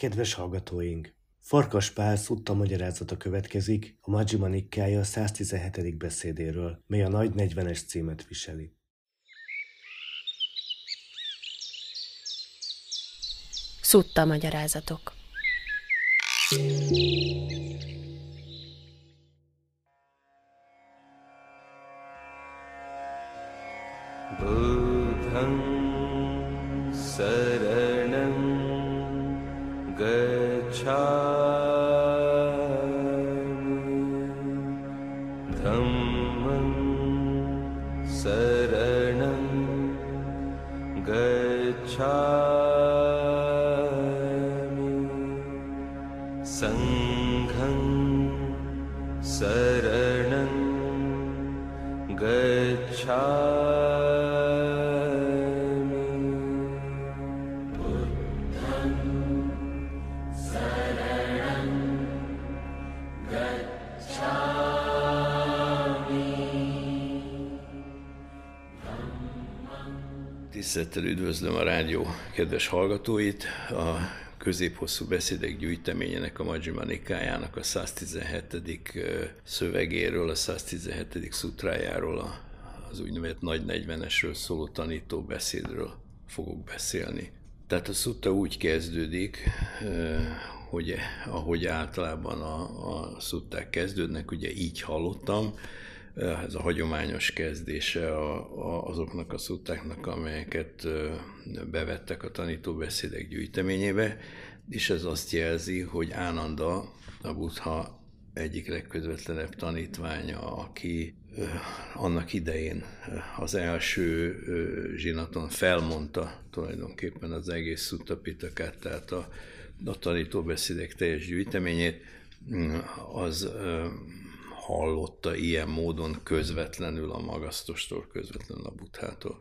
Kedves hallgatóink! Farkas Pál szutta magyarázata következik a Majjima Nikkája 117. beszédéről, mely a nagy 40-es címet viseli. Szutta magyarázatok Buddham Sara छा Tisztelettel üdvözlöm a rádió kedves hallgatóit. A középhosszú beszédek gyűjteményének, a Majjima Nikájának a 117. ö, szövegéről, a 117. szutrájáról, az úgynevezett nagy 40-esről szóló tanító beszédről fogok beszélni. Tehát a szutta úgy kezdődik, hogy ahogy általában a, a szutták kezdődnek, ugye így hallottam, ez a hagyományos kezdése a, azoknak a szuttáknak, amelyeket bevettek a tanítóbeszédek gyűjteményébe, és ez azt jelzi, hogy Ánanda, a Buddha egyik legközvetlenebb tanítványa, aki annak idején az első zsinaton felmondta tulajdonképpen az egész Sutta Pitakát, tehát a, a tanítóbeszédek teljes gyűjteményét, az hallotta ilyen módon közvetlenül a magasztostól, közvetlenül a buthától.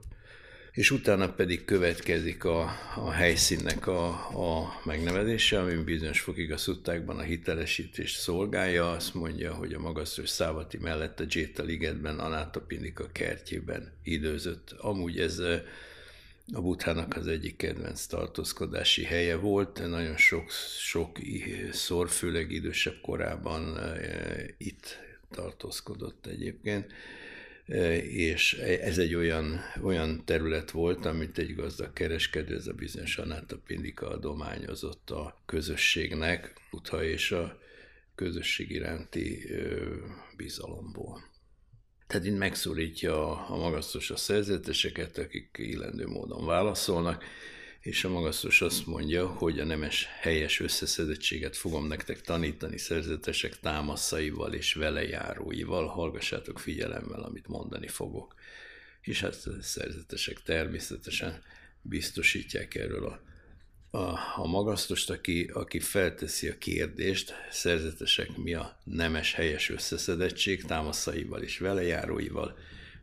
És utána pedig következik a, a helyszínnek a, a megnevezése, ami bizonyos fokig a szuttákban a hitelesítést szolgálja. Azt mondja, hogy a magasztos Szávati mellett a Jéta ligetben, Anáta Pindika kertjében időzött. Amúgy ez a Buthának az egyik kedvenc tartózkodási helye volt, nagyon sok, sok szor, főleg idősebb korában itt tartózkodott egyébként, Eh, és ez egy olyan, olyan terület volt, amit egy gazdag kereskedő, ez a bizonyos Anáta Pindika adományozott a közösségnek, Butha és a közösség iránti ö, bizalomból. Tehát itt megszólítja a magasztos a szerzeteseket, akik illendő módon válaszolnak, és a magasztos azt mondja, hogy a nemes helyes összeszedettséget fogom nektek tanítani szerzetesek támaszaival és velejáróival, hallgassátok figyelemmel, amit mondani fogok. És hát a szerzetesek természetesen biztosítják erről a, a, a magasztost, aki, aki felteszi a kérdést, szerzetesek mi a nemes helyes összeszedettség támaszaival és velejáróival,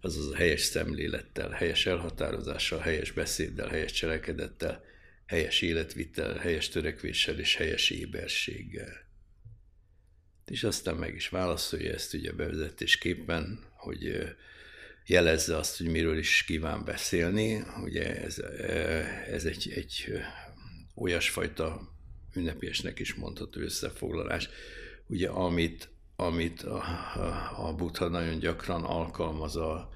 azaz a helyes szemlélettel, helyes elhatározással, helyes beszéddel, helyes cselekedettel, helyes életvittel, helyes törekvéssel és helyes éberséggel. És aztán meg is válaszolja ezt ugye bevezetésképpen, hogy jelezze azt, hogy miről is kíván beszélni. Ugye ez, ez egy, egy olyasfajta ünnepésnek is mondható összefoglalás, ugye amit, amit a, a Buddha nagyon gyakran alkalmaz a,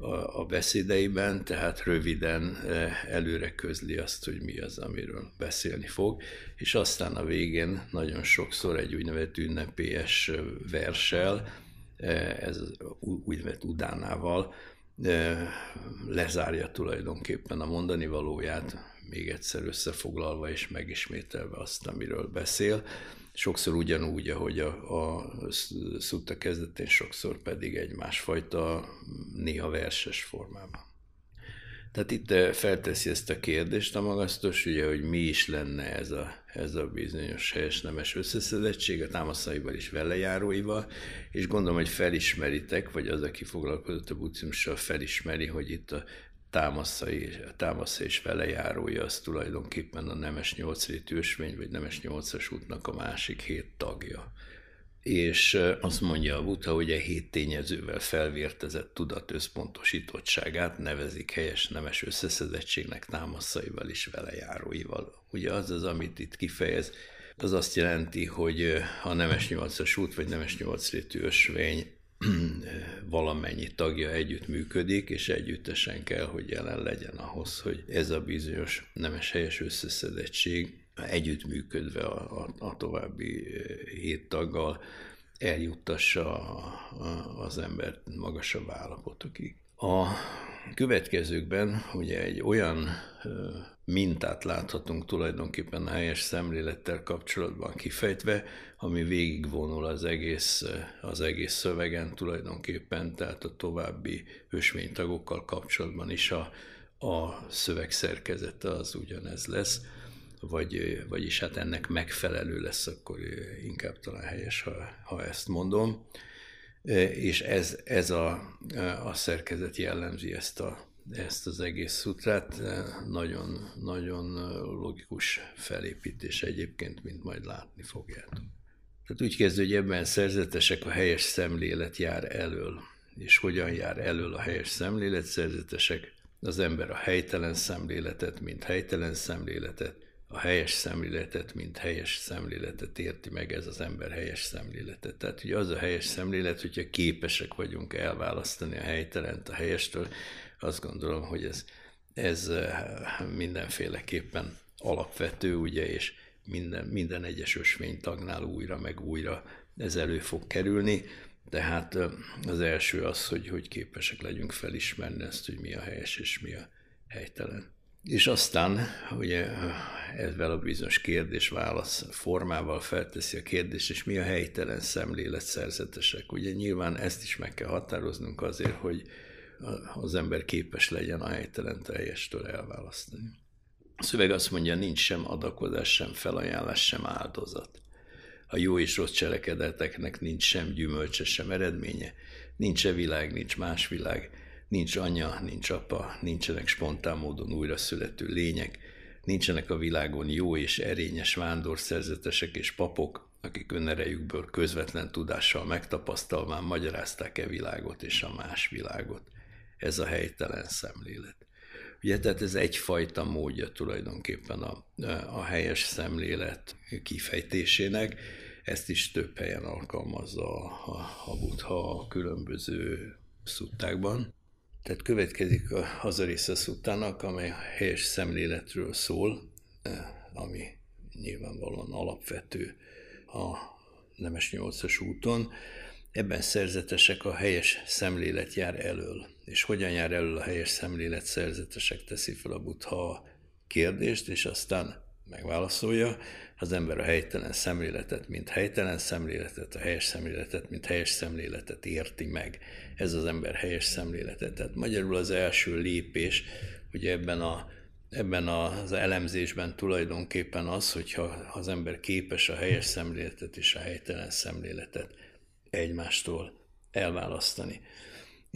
a, a beszédeiben, tehát röviden eh, előre közli azt, hogy mi az, amiről beszélni fog, és aztán a végén nagyon sokszor egy úgynevezett ünnepélyes eh, versel, eh, ez úgynevezett udánával lezárja tulajdonképpen a mondani valóját, még egyszer összefoglalva és megismételve azt, amiről beszél. Sokszor ugyanúgy, ahogy a, a szutta kezdetén, sokszor pedig egy másfajta, néha verses formában. Tehát itt eh, felteszi ezt a kérdést a magasztos, ugye, hogy mi is lenne ez a, ez a bizonyos helyes nemes összeszedettség a támaszaival és velejáróival, és gondolom, hogy felismeritek, vagy az, aki foglalkozott a buddhizmussal, felismeri, hogy itt a támaszai, a támasza és velejárója az tulajdonképpen a nemes nyolcrétű ösvény, vagy nemes nyolcas útnak a másik hét tagja. és azt mondja a Buddha, hogy a hét tényezővel felvértezett tudat összpontosítottságát nevezik helyes nemes összeszedettségnek támaszaival és vele járóival. Ugye az az, amit itt kifejez, az azt jelenti, hogy a nemes nyolcas út, vagy nemes nyolcrétű ösvény valamennyi tagja együtt működik, és együttesen kell, hogy jelen legyen ahhoz, hogy ez a bizonyos nemes helyes összeszedettség együttműködve a, a, a további hét taggal eljuttassa a, a, az embert magasabb állapotokig. A következőkben ugye egy olyan mintát láthatunk tulajdonképpen a helyes szemlélettel kapcsolatban kifejtve, ami végigvonul az egész, az egész szövegen tulajdonképpen, tehát a további ösvénytagokkal kapcsolatban is a, a szöveg szerkezete az ugyanez lesz, vagy, vagyis hát ennek megfelelő lesz, akkor inkább talán helyes, ha, ha ezt mondom. És ez, ez a, a szerkezet jellemzi ezt a ezt az egész szutrát. Nagyon, nagyon logikus felépítés egyébként, mint majd látni fogjátok. Tehát úgy kezdő, hogy ebben szerzetesek a helyes szemlélet jár elől. És hogyan jár elől a helyes szemlélet szerzetesek? Az ember a helytelen szemléletet, mint helytelen szemléletet, a helyes szemléletet, mint helyes szemléletet érti meg ez az ember helyes szemléletet. Tehát, hogy az a helyes szemlélet, hogyha képesek vagyunk elválasztani a helytelent a helyestől, azt gondolom, hogy ez, ez eh, mindenféleképpen alapvető, ugye, és minden, minden egyes tagnál újra meg újra ez elő fog kerülni. Tehát eh, az első az, hogy, hogy képesek legyünk felismerni ezt, hogy mi a helyes és mi a helytelen. És aztán ugye ezzel a bizonyos kérdés-válasz formával felteszi a kérdést, és mi a helytelen szemlélet szerzetesek. Ugye nyilván ezt is meg kell határoznunk azért, hogy az ember képes legyen a helytelen teljestől elválasztani. A szöveg azt mondja, nincs sem adakozás, sem felajánlás, sem áldozat. A jó és rossz cselekedeteknek nincs sem gyümölcse, sem eredménye, nincs e világ, nincs más világ, nincs anya, nincs apa, nincsenek spontán módon újra születő lények, nincsenek a világon jó és erényes vándorszerzetesek és papok, akik önerejükből közvetlen tudással megtapasztalván magyarázták-e világot és a más világot ez a helytelen szemlélet. Ugye, tehát ez egyfajta módja tulajdonképpen a, a helyes szemlélet kifejtésének, ezt is több helyen alkalmazza a, a, buddha a különböző szuttákban. Tehát következik az a része szuttának, amely a helyes szemléletről szól, ami nyilvánvalóan alapvető a nemes nyolcas úton, Ebben szerzetesek a helyes szemlélet jár elől. És hogyan jár elől a helyes szemlélet szerzetesek teszi fel a buddha kérdést, és aztán megválaszolja, az ember a helytelen szemléletet, mint helytelen szemléletet, a helyes szemléletet, mint helyes szemléletet érti meg. Ez az ember helyes szemléletet. Tehát magyarul az első lépés, hogy ebben a ebben az elemzésben tulajdonképpen az, hogyha az ember képes a helyes szemléletet és a helytelen szemléletet egymástól elválasztani.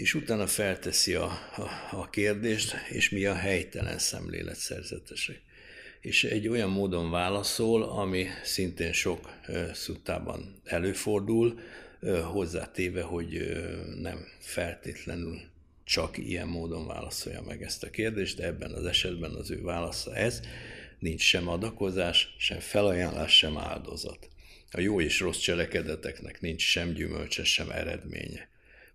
És utána felteszi a, a, a kérdést, és mi a helytelen szemlélet szerzetesek. És egy olyan módon válaszol, ami szintén sok szuttában előfordul, hozzátéve, hogy nem feltétlenül csak ilyen módon válaszolja meg ezt a kérdést, de ebben az esetben az ő válasza ez, nincs sem adakozás, sem felajánlás, sem áldozat. A jó és rossz cselekedeteknek nincs sem gyümölcse, sem eredménye.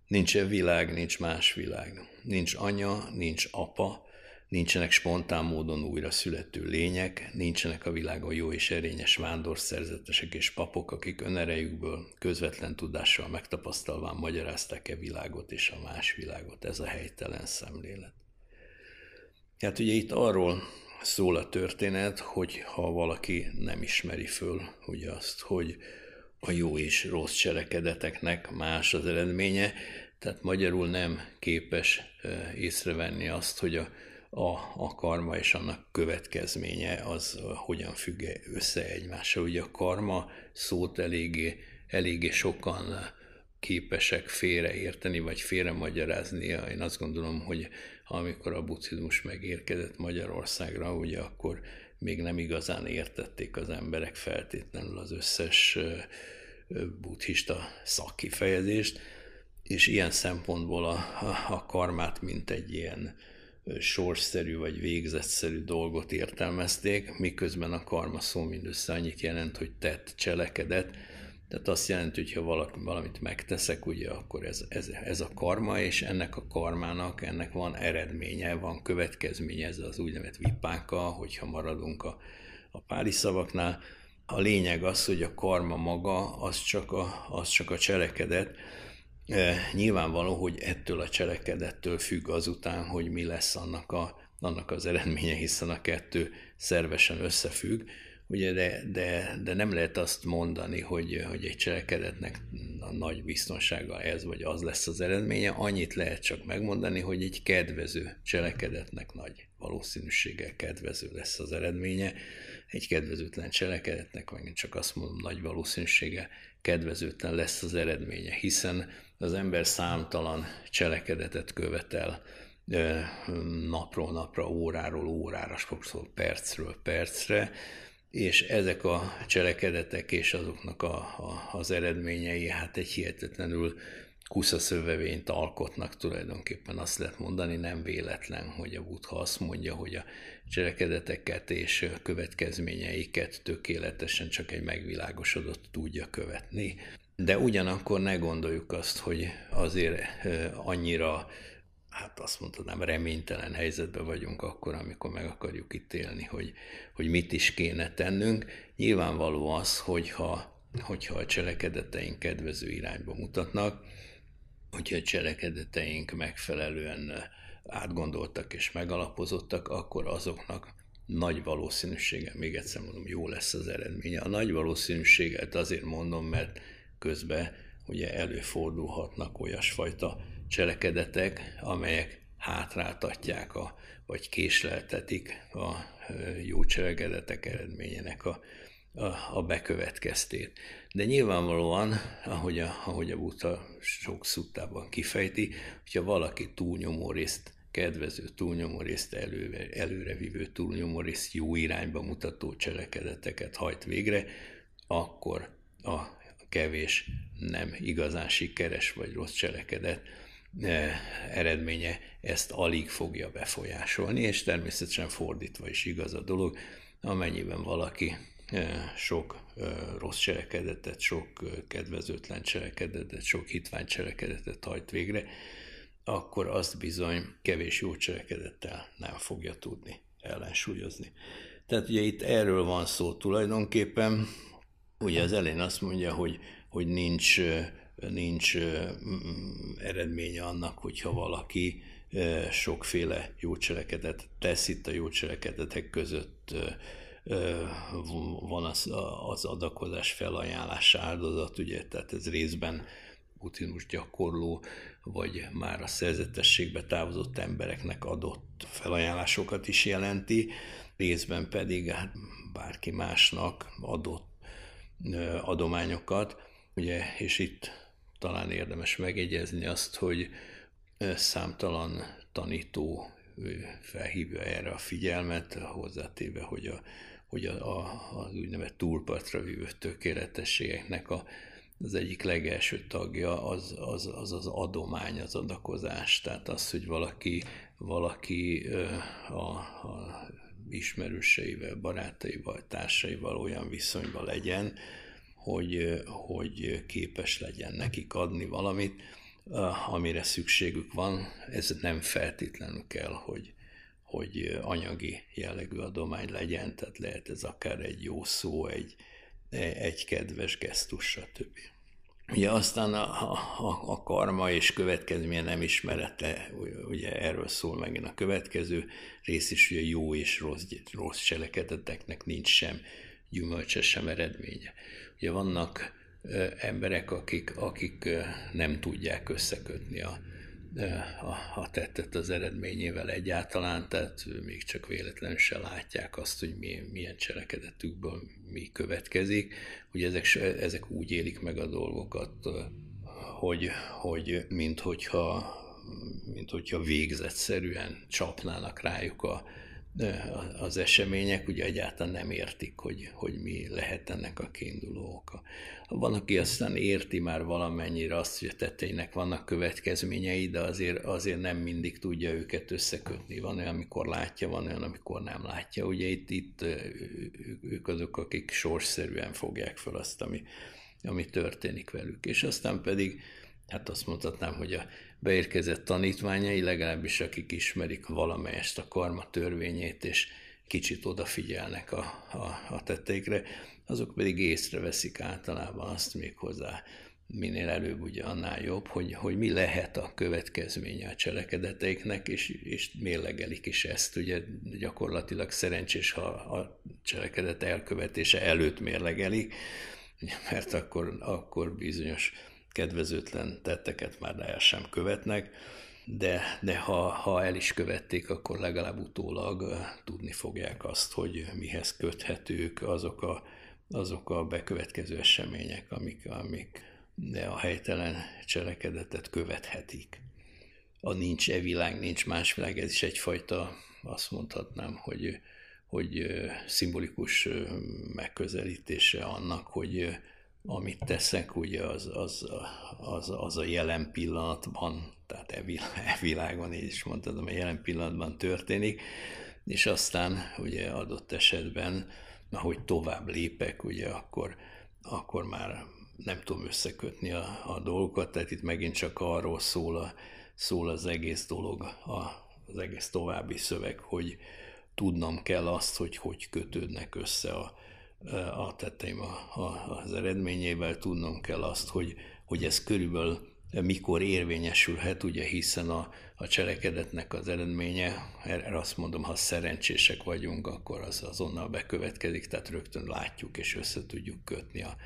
Nincs világ, nincs más világ. Nincs anya, nincs apa, nincsenek spontán módon újra születő lények, nincsenek a világon jó és erényes vándorszerzetesek és papok, akik önerejükből közvetlen tudással megtapasztalván magyarázták-e világot és a más világot. Ez a helytelen szemlélet. Hát ugye itt arról szól a történet, hogy ha valaki nem ismeri föl ugye azt, hogy a jó és rossz cselekedeteknek más az eredménye, tehát magyarul nem képes észrevenni azt, hogy a, a, a karma és annak következménye az hogyan függ össze egymással. Ugye a karma szót eléggé, eléggé sokan képesek félreérteni, vagy félremagyarázni. Én azt gondolom, hogy amikor a buddhizmus megérkezett Magyarországra, ugye akkor még nem igazán értették az emberek feltétlenül az összes buddhista szakkifejezést, és ilyen szempontból a, a, a karmát, mint egy ilyen sorsszerű vagy végzetszerű dolgot értelmezték, miközben a karma szó mindössze annyit jelent, hogy tett, cselekedet, tehát azt jelenti, hogy ha valaki, valamit megteszek, ugye akkor ez, ez, ez a karma, és ennek a karmának, ennek van eredménye, van következménye, ez az úgynevezett vipáka, hogyha maradunk a, a páli szavaknál. A lényeg az, hogy a karma maga, az csak a, az csak a cselekedet, Nyilvánvaló, hogy ettől a cselekedettől függ azután, hogy mi lesz annak, a, annak az eredménye, hiszen a kettő szervesen összefügg, ugye, de, de, de nem lehet azt mondani, hogy, hogy egy cselekedetnek a nagy biztonsága ez vagy az lesz az eredménye, annyit lehet csak megmondani, hogy egy kedvező cselekedetnek nagy valószínűséggel kedvező lesz az eredménye, egy kedvezőtlen cselekedetnek, megint csak azt mondom, nagy valószínűséggel kedvezőtlen lesz az eredménye, hiszen az ember számtalan cselekedetet követel napról napra, óráról órára, sokszor percről percre, és ezek a cselekedetek és azoknak a, a, az eredményei hát egy hihetetlenül kuszaszövevényt alkotnak tulajdonképpen azt lehet mondani, nem véletlen, hogy a Buddha azt mondja, hogy a cselekedeteket és következményeiket tökéletesen csak egy megvilágosodott tudja követni. De ugyanakkor ne gondoljuk azt, hogy azért annyira, hát azt mondhatnám, reménytelen helyzetben vagyunk akkor, amikor meg akarjuk ítélni, hogy, hogy mit is kéne tennünk. Nyilvánvaló az, hogyha, hogyha a cselekedeteink kedvező irányba mutatnak, hogyha a cselekedeteink megfelelően átgondoltak és megalapozottak, akkor azoknak nagy valószínűsége, még egyszer mondom, jó lesz az eredménye. A nagy valószínűséget azért mondom, mert közben ugye előfordulhatnak olyasfajta cselekedetek, amelyek hátráltatják, a, vagy késleltetik a jó cselekedetek eredményének a, a, a bekövetkeztét. De nyilvánvalóan, ahogy a, ahogy a Buta sok szuttában kifejti, hogyha valaki túlnyomó részt kedvező túlnyomó részt előre, előrevívő túlnyomó részt jó irányba mutató cselekedeteket hajt végre, akkor a kevés nem igazán sikeres vagy rossz cselekedet e, eredménye ezt alig fogja befolyásolni, és természetesen fordítva is igaz a dolog, amennyiben valaki sok rossz cselekedetet, sok kedvezőtlen cselekedetet, sok hitvány cselekedetet hajt végre, akkor azt bizony kevés jó cselekedettel nem fogja tudni ellensúlyozni. Tehát ugye itt erről van szó tulajdonképpen, Ugye az elején azt mondja, hogy, hogy nincs, nincs eredménye annak, hogyha valaki sokféle jó cselekedet tesz itt a jó cselekedetek között van az, az adakozás felajánlás áldozat, ugye, tehát ez részben buddhizmus gyakorló, vagy már a szerzetességbe távozott embereknek adott felajánlásokat is jelenti, részben pedig hát bárki másnak adott adományokat, ugye, és itt talán érdemes megegyezni azt, hogy számtalan tanító felhívja erre a figyelmet, hozzátéve, hogy, a, hogy a, a, az úgynevezett túlpartra vívő tökéletességeknek a, az egyik legelső tagja az az, az az adomány, az adakozás. Tehát az, hogy valaki, valaki a, a ismerőseivel, barátaival, társaival olyan viszonyban legyen, hogy, hogy képes legyen nekik adni valamit, amire szükségük van. Ez nem feltétlenül kell, hogy, hogy anyagi jellegű adomány legyen, tehát lehet ez akár egy jó szó, egy, egy kedves gesztus, stb. Ugye aztán a, a, a karma és következménye nem ismerete, ugye erről szól megint a következő rész is, hogy a jó és rossz, rossz cselekedeteknek nincs sem gyümölcse, sem eredménye. Ugye vannak emberek, akik, akik nem tudják összekötni a, a, a tettet az eredményével egyáltalán, tehát még csak véletlenül se látják azt, hogy milyen, milyen cselekedetükből mi következik. Ugye ezek, ezek úgy élik meg a dolgokat, hogy, hogy mint hogyha, mint hogyha végzetszerűen csapnának rájuk a, az események ugye egyáltalán nem értik, hogy, hogy mi lehet ennek a kiinduló oka. Van, aki aztán érti már valamennyire azt, hogy a tetteinek vannak következményei, de azért, azért nem mindig tudja őket összekötni. Van olyan, amikor látja, van olyan, amikor nem látja. Ugye itt, itt ők azok, akik sorszerűen fogják fel azt, ami, ami történik velük. És aztán pedig, hát azt mondhatnám, hogy a beérkezett tanítványai, legalábbis akik ismerik valamelyest a karma törvényét, és kicsit odafigyelnek a, a, a tetteikre, azok pedig észreveszik általában azt még hozzá, minél előbb ugye annál jobb, hogy, hogy mi lehet a következménye a cselekedeteiknek, és, és mérlegelik is ezt. Ugye gyakorlatilag szerencsés, ha a cselekedet elkövetése előtt mérlegelik, mert akkor, akkor bizonyos kedvezőtlen tetteket már el sem követnek, de, de ha, ha el is követték, akkor legalább utólag tudni fogják azt, hogy mihez köthetők azok a, azok a bekövetkező események, amik, amik de a helytelen cselekedetet követhetik. A nincs e világ, nincs más világ, ez is egyfajta, azt mondhatnám, hogy, hogy szimbolikus megközelítése annak, hogy amit teszek, ugye az, az, az, az a jelen pillanatban, tehát e, e világon, így is mondtam, a jelen pillanatban történik, és aztán ugye adott esetben, ahogy tovább lépek, ugye akkor, akkor már nem tudom összekötni a, a dolgokat, tehát itt megint csak arról szól, a, szól az egész dolog, a, az egész további szöveg, hogy tudnom kell azt, hogy hogy kötődnek össze a, a tetteim a, a, az eredményével, tudnom kell azt, hogy, hogy ez körülbelül mikor érvényesülhet, ugye hiszen a, a cselekedetnek az eredménye, erre azt mondom, ha szerencsések vagyunk, akkor az azonnal bekövetkezik, tehát rögtön látjuk és össze tudjuk kötni a,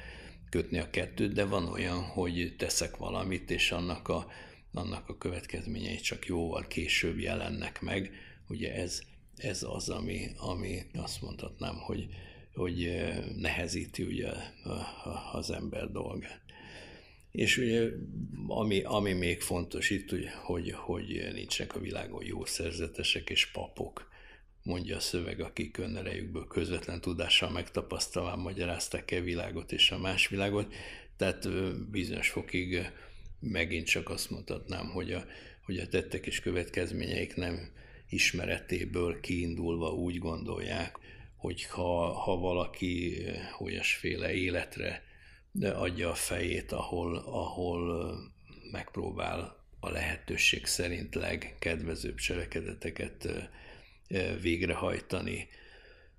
kötni a kettőt, de van olyan, hogy teszek valamit, és annak a, annak a következményei csak jóval később jelennek meg. Ugye ez, ez az, ami, ami azt mondhatnám, hogy, hogy nehezíti ugye az ember dolgát. És ugye, ami, ami még fontos itt, hogy, hogy, hogy nincsenek a világon jó szerzetesek és papok, mondja a szöveg, akik önerejükből közvetlen tudással megtapasztalván magyarázták-e világot és a más világot. Tehát bizonyos fokig megint csak azt mondhatnám, hogy a, hogy a tettek és következményeik nem ismeretéből kiindulva úgy gondolják, hogy ha, ha valaki olyasféle életre adja a fejét, ahol, ahol megpróbál a lehetőség szerint legkedvezőbb cselekedeteket végrehajtani,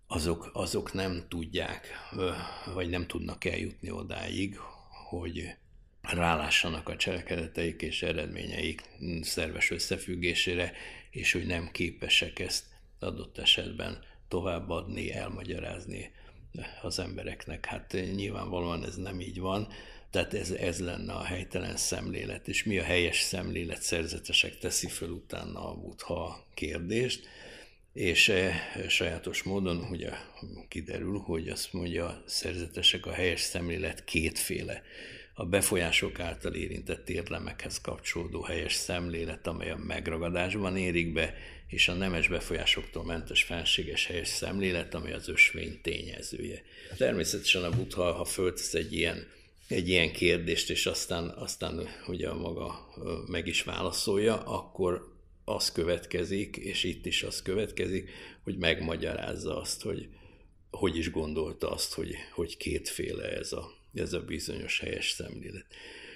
azok, azok nem tudják, vagy nem tudnak eljutni odáig, hogy rálássanak a cselekedeteik és eredményeik szerves összefüggésére, és hogy nem képesek ezt adott esetben továbbadni, elmagyarázni az embereknek. Hát nyilvánvalóan ez nem így van, tehát ez, ez lenne a helytelen szemlélet, és mi a helyes szemlélet szerzetesek teszi föl utána a butha kérdést, és e, sajátos módon ugye kiderül, hogy azt mondja a szerzetesek a helyes szemlélet kétféle. A befolyások által érintett érdemekhez kapcsolódó helyes szemlélet, amely a megragadásban érik be, és a nemes befolyásoktól mentes fenséges helyes szemlélet, amely az ösvény tényezője. Természetesen a buddha, ha föltesz egy ilyen, egy ilyen kérdést, és aztán, aztán ugye a maga meg is válaszolja, akkor az következik, és itt is az következik, hogy megmagyarázza azt, hogy hogy is gondolta azt, hogy, hogy kétféle ez a, ez a bizonyos helyes szemlélet.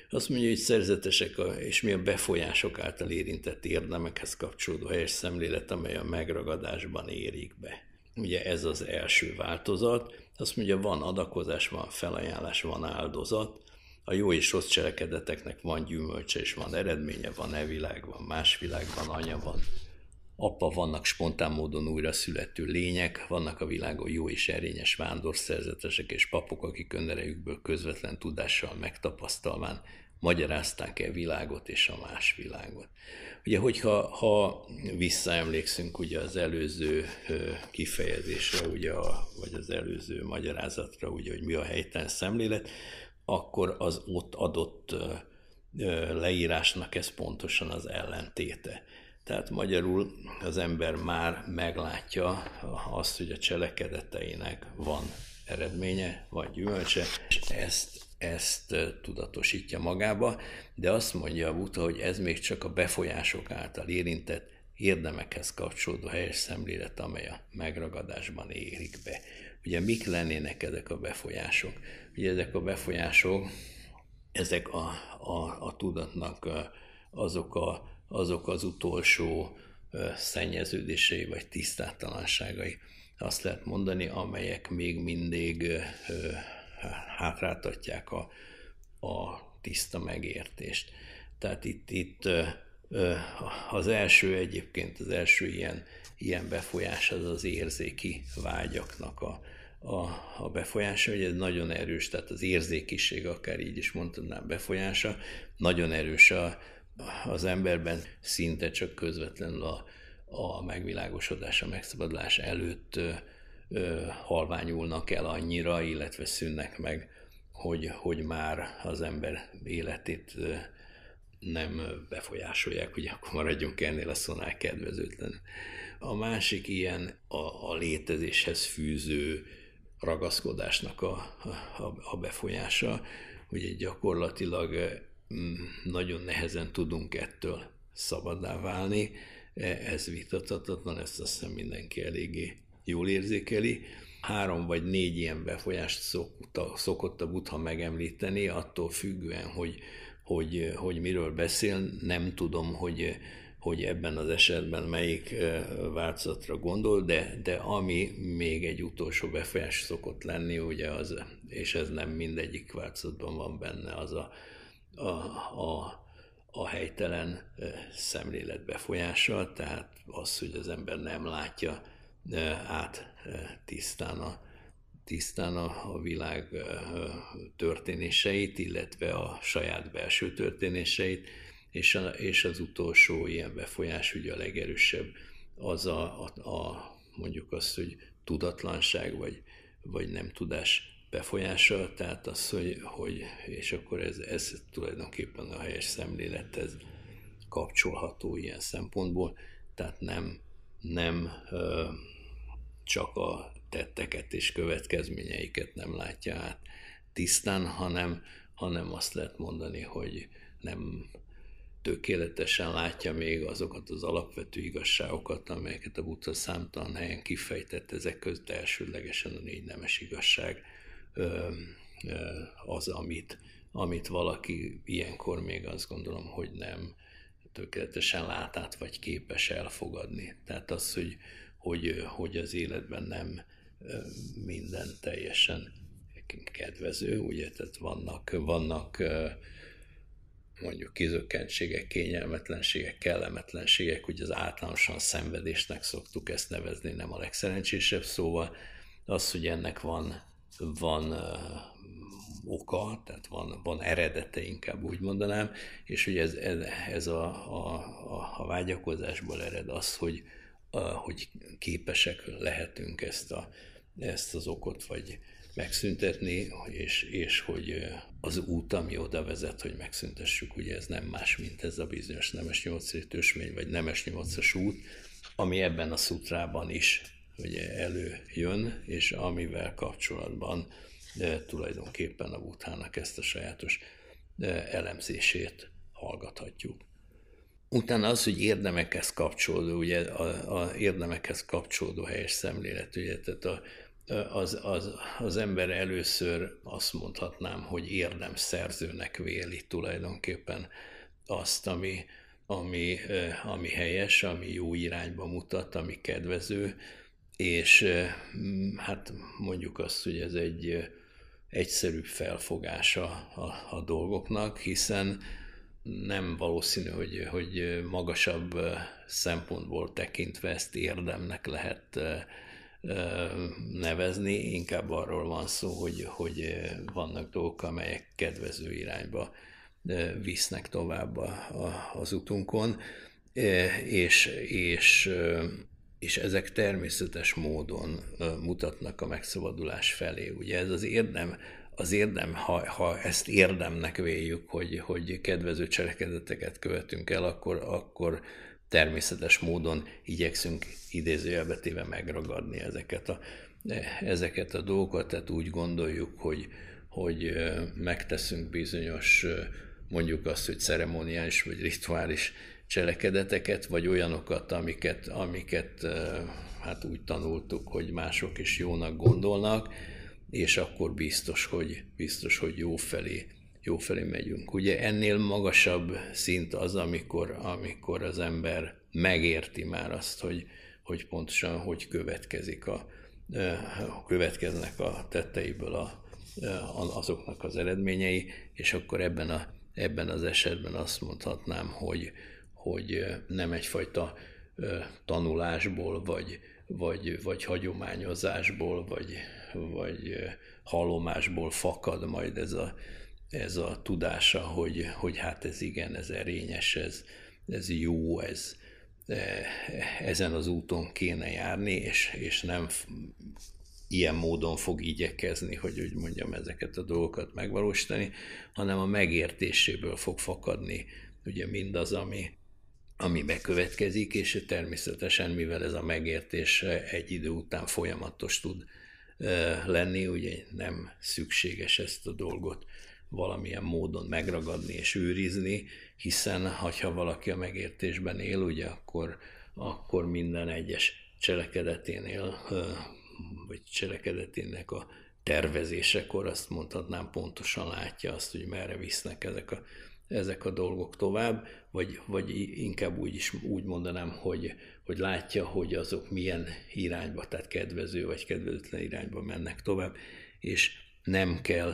Azt mondja, hogy szerzetesek a, és mi a befolyások által érintett érdemekhez kapcsolódó helyes szemlélet, amely a megragadásban érik be. Ugye ez az első változat. Azt mondja, van adakozás, van felajánlás, van áldozat, a jó és rossz cselekedeteknek van gyümölcse és van eredménye, van e világ, van más világ, van anya, van apa, vannak spontán módon újra születő lények, vannak a világon jó és erényes vándorszerzetesek és papok, akik önerejükből közvetlen tudással megtapasztalván magyarázták el világot és a más világot. Ugye, hogyha ha visszaemlékszünk ugye az előző kifejezésre, ugye vagy az előző magyarázatra, ugye, hogy mi a helytelen szemlélet, akkor az ott adott leírásnak ez pontosan az ellentéte. Tehát magyarul az ember már meglátja azt, hogy a cselekedeteinek van eredménye, vagy gyümölcse, és ezt, ezt tudatosítja magába, de azt mondja a Buta, hogy ez még csak a befolyások által érintett érdemekhez kapcsolódó helyes szemlélet, amely a megragadásban érik be. Ugye mik lennének ezek a befolyások? Ugye ezek a befolyások, ezek a, a, a tudatnak azok, a, azok az utolsó szennyeződései vagy tisztátalanságai, azt lehet mondani, amelyek még mindig hátráltatják a, a tiszta megértést. Tehát itt, itt az első egyébként, az első ilyen, ilyen befolyás az az érzéki vágyaknak a, a, a befolyása, hogy ez nagyon erős, tehát az érzékiség, akár így is mondhatnám befolyása, nagyon erős a, az emberben, szinte csak közvetlenül a, a megvilágosodás, a megszabadulás előtt ö, ö, halványulnak el annyira, illetve szűnnek meg, hogy, hogy már az ember életét ö, nem befolyásolják, hogy akkor maradjunk ennél a szonál kedvezőtlen. A másik ilyen a, a létezéshez fűző ragaszkodásnak a, a, a befolyása, hogy gyakorlatilag nagyon nehezen tudunk ettől szabadá válni, e, ez vitathatatlan, ezt azt hiszem mindenki eléggé jól érzékeli. Három vagy négy ilyen befolyást szokta, szokott a Buddha megemlíteni, attól függően, hogy, hogy, hogy miről beszél, nem tudom, hogy, hogy ebben az esetben melyik változatra gondol, de, de ami még egy utolsó befolyás szokott lenni, ugye az, és ez nem mindegyik változatban van benne, az a, a, a, a helytelen szemlélet befolyása, tehát az, hogy az ember nem látja át tisztán a, tisztán a, a világ történéseit, illetve a saját belső történéseit, és, a, és az utolsó ilyen befolyás, ugye a legerősebb, az a, a, a mondjuk azt, hogy tudatlanság, vagy, vagy nem tudás befolyása, tehát az, hogy, hogy és akkor ez, ez tulajdonképpen a helyes szemlélethez kapcsolható ilyen szempontból, tehát nem, nem ö, csak a tetteket és következményeiket nem látja át tisztán, hanem, hanem azt lehet mondani, hogy nem tökéletesen látja még azokat az alapvető igazságokat, amelyeket a Buddha számtalan helyen kifejtett, ezek között elsődlegesen a négy nemes igazság az, amit, amit valaki ilyenkor még azt gondolom, hogy nem tökéletesen lát át, vagy képes elfogadni. Tehát az, hogy, hogy, hogy az életben nem minden teljesen kedvező, ugye, tehát vannak, vannak mondjuk kizökkentségek, kényelmetlenségek, kellemetlenségek, ugye az általánosan szenvedésnek szoktuk ezt nevezni, nem a legszerencsésebb szóval, az, hogy ennek van, van oka, tehát van, van eredete, inkább úgy mondanám, és hogy ez, ez, ez a, a, a, a vágyakozásból ered az, hogy, a, hogy képesek lehetünk ezt, a, ezt az okot, vagy megszüntetni, és, és hogy az út, ami oda vezet, hogy megszüntessük, ugye ez nem más, mint ez a bizonyos nemes nyolcrétősmény, vagy nemes nyolcas út, ami ebben a szutrában is ugye előjön, és amivel kapcsolatban de tulajdonképpen a buthának ezt a sajátos elemzését hallgathatjuk. Utána az, hogy érdemekhez kapcsolódó, ugye a, a érdemekhez kapcsolódó helyes szemlélet, ugye, tehát a, az, az, az ember először azt mondhatnám, hogy érdemszerzőnek véli tulajdonképpen azt, ami, ami, ami helyes, ami jó irányba mutat, ami kedvező, és hát mondjuk azt, hogy ez egy egyszerűbb felfogása a, a dolgoknak, hiszen nem valószínű, hogy, hogy magasabb szempontból tekintve ezt érdemnek lehet nevezni, inkább arról van szó, hogy, hogy vannak dolgok, amelyek kedvező irányba visznek tovább az utunkon, és, és, és ezek természetes módon mutatnak a megszabadulás felé. Ugye ez az érdem, az érdem, ha, ha ezt érdemnek véljük, hogy, hogy kedvező cselekedeteket követünk el, akkor, akkor természetes módon igyekszünk idézőjelbetéve megragadni ezeket a, ezeket a dolgokat, tehát úgy gondoljuk, hogy, hogy megteszünk bizonyos, mondjuk azt, hogy ceremoniális vagy rituális cselekedeteket, vagy olyanokat, amiket, amiket hát úgy tanultuk, hogy mások is jónak gondolnak, és akkor biztos, hogy, biztos, hogy jó felé, jó felé megyünk. Ugye ennél magasabb szint az, amikor, amikor az ember megérti már azt, hogy, hogy pontosan hogy következik a, következnek a tetteiből a, azoknak az eredményei, és akkor ebben, a, ebben az esetben azt mondhatnám, hogy, hogy nem egyfajta tanulásból, vagy, vagy, vagy hagyományozásból, vagy, vagy halomásból fakad majd ez a, ez a tudása, hogy, hogy hát ez igen, ez erényes, ez, ez jó, ez, ezen az úton kéne járni, és, és nem ilyen módon fog igyekezni, hogy úgy mondjam, ezeket a dolgokat megvalósítani, hanem a megértéséből fog fakadni ugye mindaz, ami, ami bekövetkezik, és természetesen, mivel ez a megértés egy idő után folyamatos tud lenni, ugye nem szükséges ezt a dolgot valamilyen módon megragadni és őrizni, hiszen ha valaki a megértésben él, ugye akkor, akkor minden egyes cselekedeténél, vagy cselekedetének a tervezésekor azt mondhatnám pontosan látja azt, hogy merre visznek ezek a ezek a dolgok tovább, vagy, vagy inkább úgy is úgy mondanám, hogy, hogy látja, hogy azok milyen irányba, tehát kedvező vagy kedvezőtlen irányba mennek tovább, és nem kell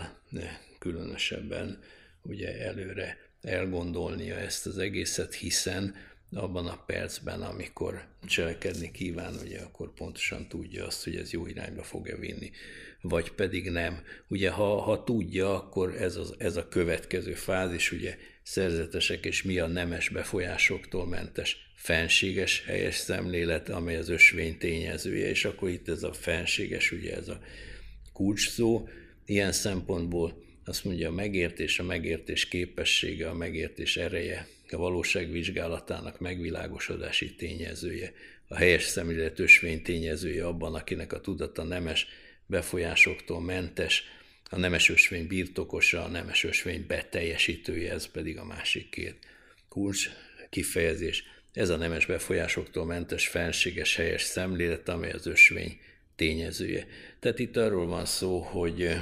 különösebben ugye előre elgondolnia ezt az egészet, hiszen abban a percben, amikor cselekedni kíván, ugye akkor pontosan tudja azt, hogy ez jó irányba fogja vinni, vagy pedig nem. Ugye ha, ha tudja, akkor ez, az, ez a következő fázis, ugye szerzetesek és mi a nemes befolyásoktól mentes fenséges helyes szemlélet, amely az ösvény tényezője, és akkor itt ez a fenséges, ugye ez a kulcs szó, ilyen szempontból azt mondja a megértés, a megértés képessége, a megértés ereje, a valóság vizsgálatának megvilágosodási tényezője, a helyes szemlélet ösvény tényezője abban, akinek a tudata nemes befolyásoktól mentes, a nemes ösvény birtokosa, a nemes ösvény beteljesítője, ez pedig a másik két kulcs kifejezés. Ez a nemes befolyásoktól mentes, fenséges, helyes szemlélet, amely az ösvény tényezője. Tehát itt arról van szó, hogy,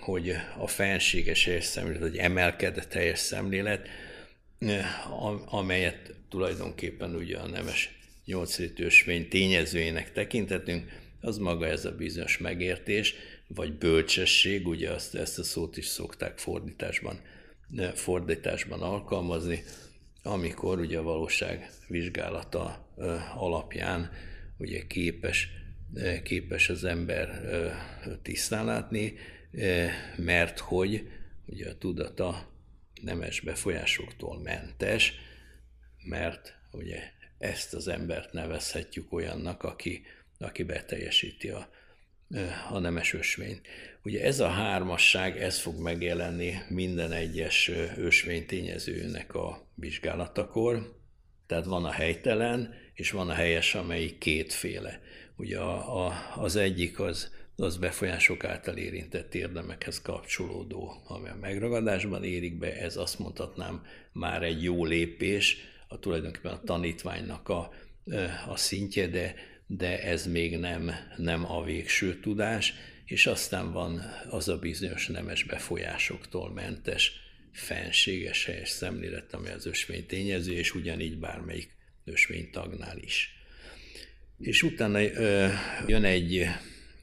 hogy a fenséges helyes szemlélet, vagy emelkedett helyes szemlélet, amelyet tulajdonképpen ugye a nemes nyolcrétű ösvény tényezőjének tekintetünk, az maga ez a bizonyos megértés, vagy bölcsesség, ugye azt, ezt a szót is szokták fordításban, fordításban alkalmazni, amikor ugye a valóság vizsgálata alapján ugye képes, képes az ember tisztán látni, mert hogy ugye a tudata nemes befolyásoktól mentes, mert ugye ezt az embert nevezhetjük olyannak, aki, aki beteljesíti a, a nemes ösvény. Ugye ez a hármasság, ez fog megjelenni minden egyes ösvény tényezőnek a vizsgálatakor, tehát van a helytelen, és van a helyes, amelyik kétféle. Ugye a, a, az egyik az, az befolyások által érintett érdemekhez kapcsolódó, ami a megragadásban érik be, ez azt mondhatnám már egy jó lépés, a tulajdonképpen a tanítványnak a, a szintje, de de ez még nem, nem a végső tudás, és aztán van az a bizonyos nemes befolyásoktól mentes, fenséges helyes szemlélet, ami az ösvény tényező, és ugyanígy bármelyik tagnál is. És utána ö, jön egy,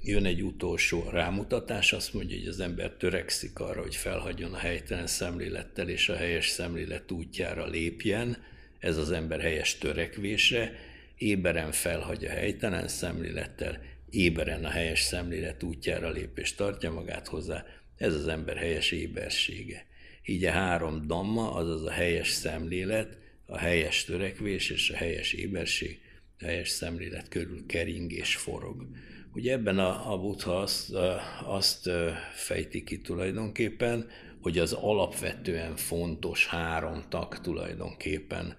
jön egy utolsó rámutatás, azt mondja, hogy az ember törekszik arra, hogy felhagyjon a helytelen szemlélettel, és a helyes szemlélet útjára lépjen, ez az ember helyes törekvése, éberen felhagy a helytelen szemlélettel, éberen a helyes szemlélet útjára lép és tartja magát hozzá, ez az ember helyes ébersége. Így a három damma, azaz a helyes szemlélet, a helyes törekvés és a helyes éberség, a helyes szemlélet körül kering és forog. Ugye ebben a, a buddha azt, azt fejti ki tulajdonképpen, hogy az alapvetően fontos három tag tulajdonképpen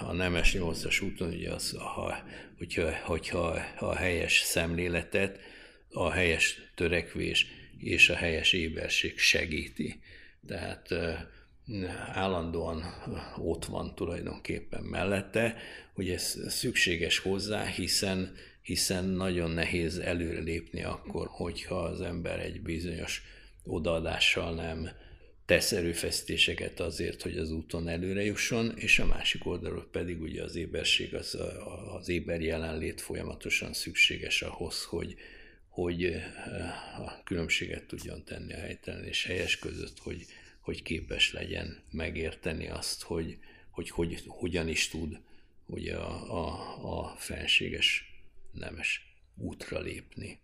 a nemes nyolcas úton, ugye az, ha, hogyha, hogyha a helyes szemléletet, a helyes törekvés és a helyes éberség segíti. Tehát állandóan ott van tulajdonképpen mellette, hogy ez szükséges hozzá, hiszen, hiszen nagyon nehéz előrelépni akkor, hogyha az ember egy bizonyos odaadással nem tesz erőfeszítéseket azért, hogy az úton előre jusson, és a másik oldalról pedig ugye az éberség, az, az éber jelenlét folyamatosan szükséges ahhoz, hogy, hogy a különbséget tudjon tenni a helytelen és helyes között, hogy, hogy képes legyen megérteni azt, hogy, hogy, hogy hogyan is tud ugye a, a, a fenséges nemes útra lépni.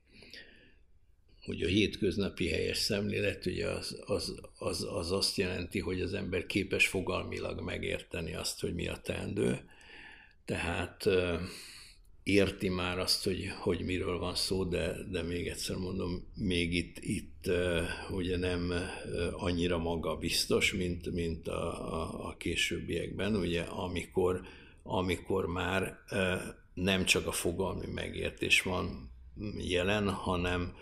Ugye a hétköznapi helyes szemlélet ugye az, az, az, az azt jelenti, hogy az ember képes fogalmilag megérteni azt, hogy mi a teendő, tehát érti már azt, hogy, hogy miről van szó, de, de még egyszer mondom, még itt, itt ugye nem annyira maga biztos, mint, mint a, a, a későbbiekben, ugye amikor, amikor már nem csak a fogalmi megértés van jelen, hanem,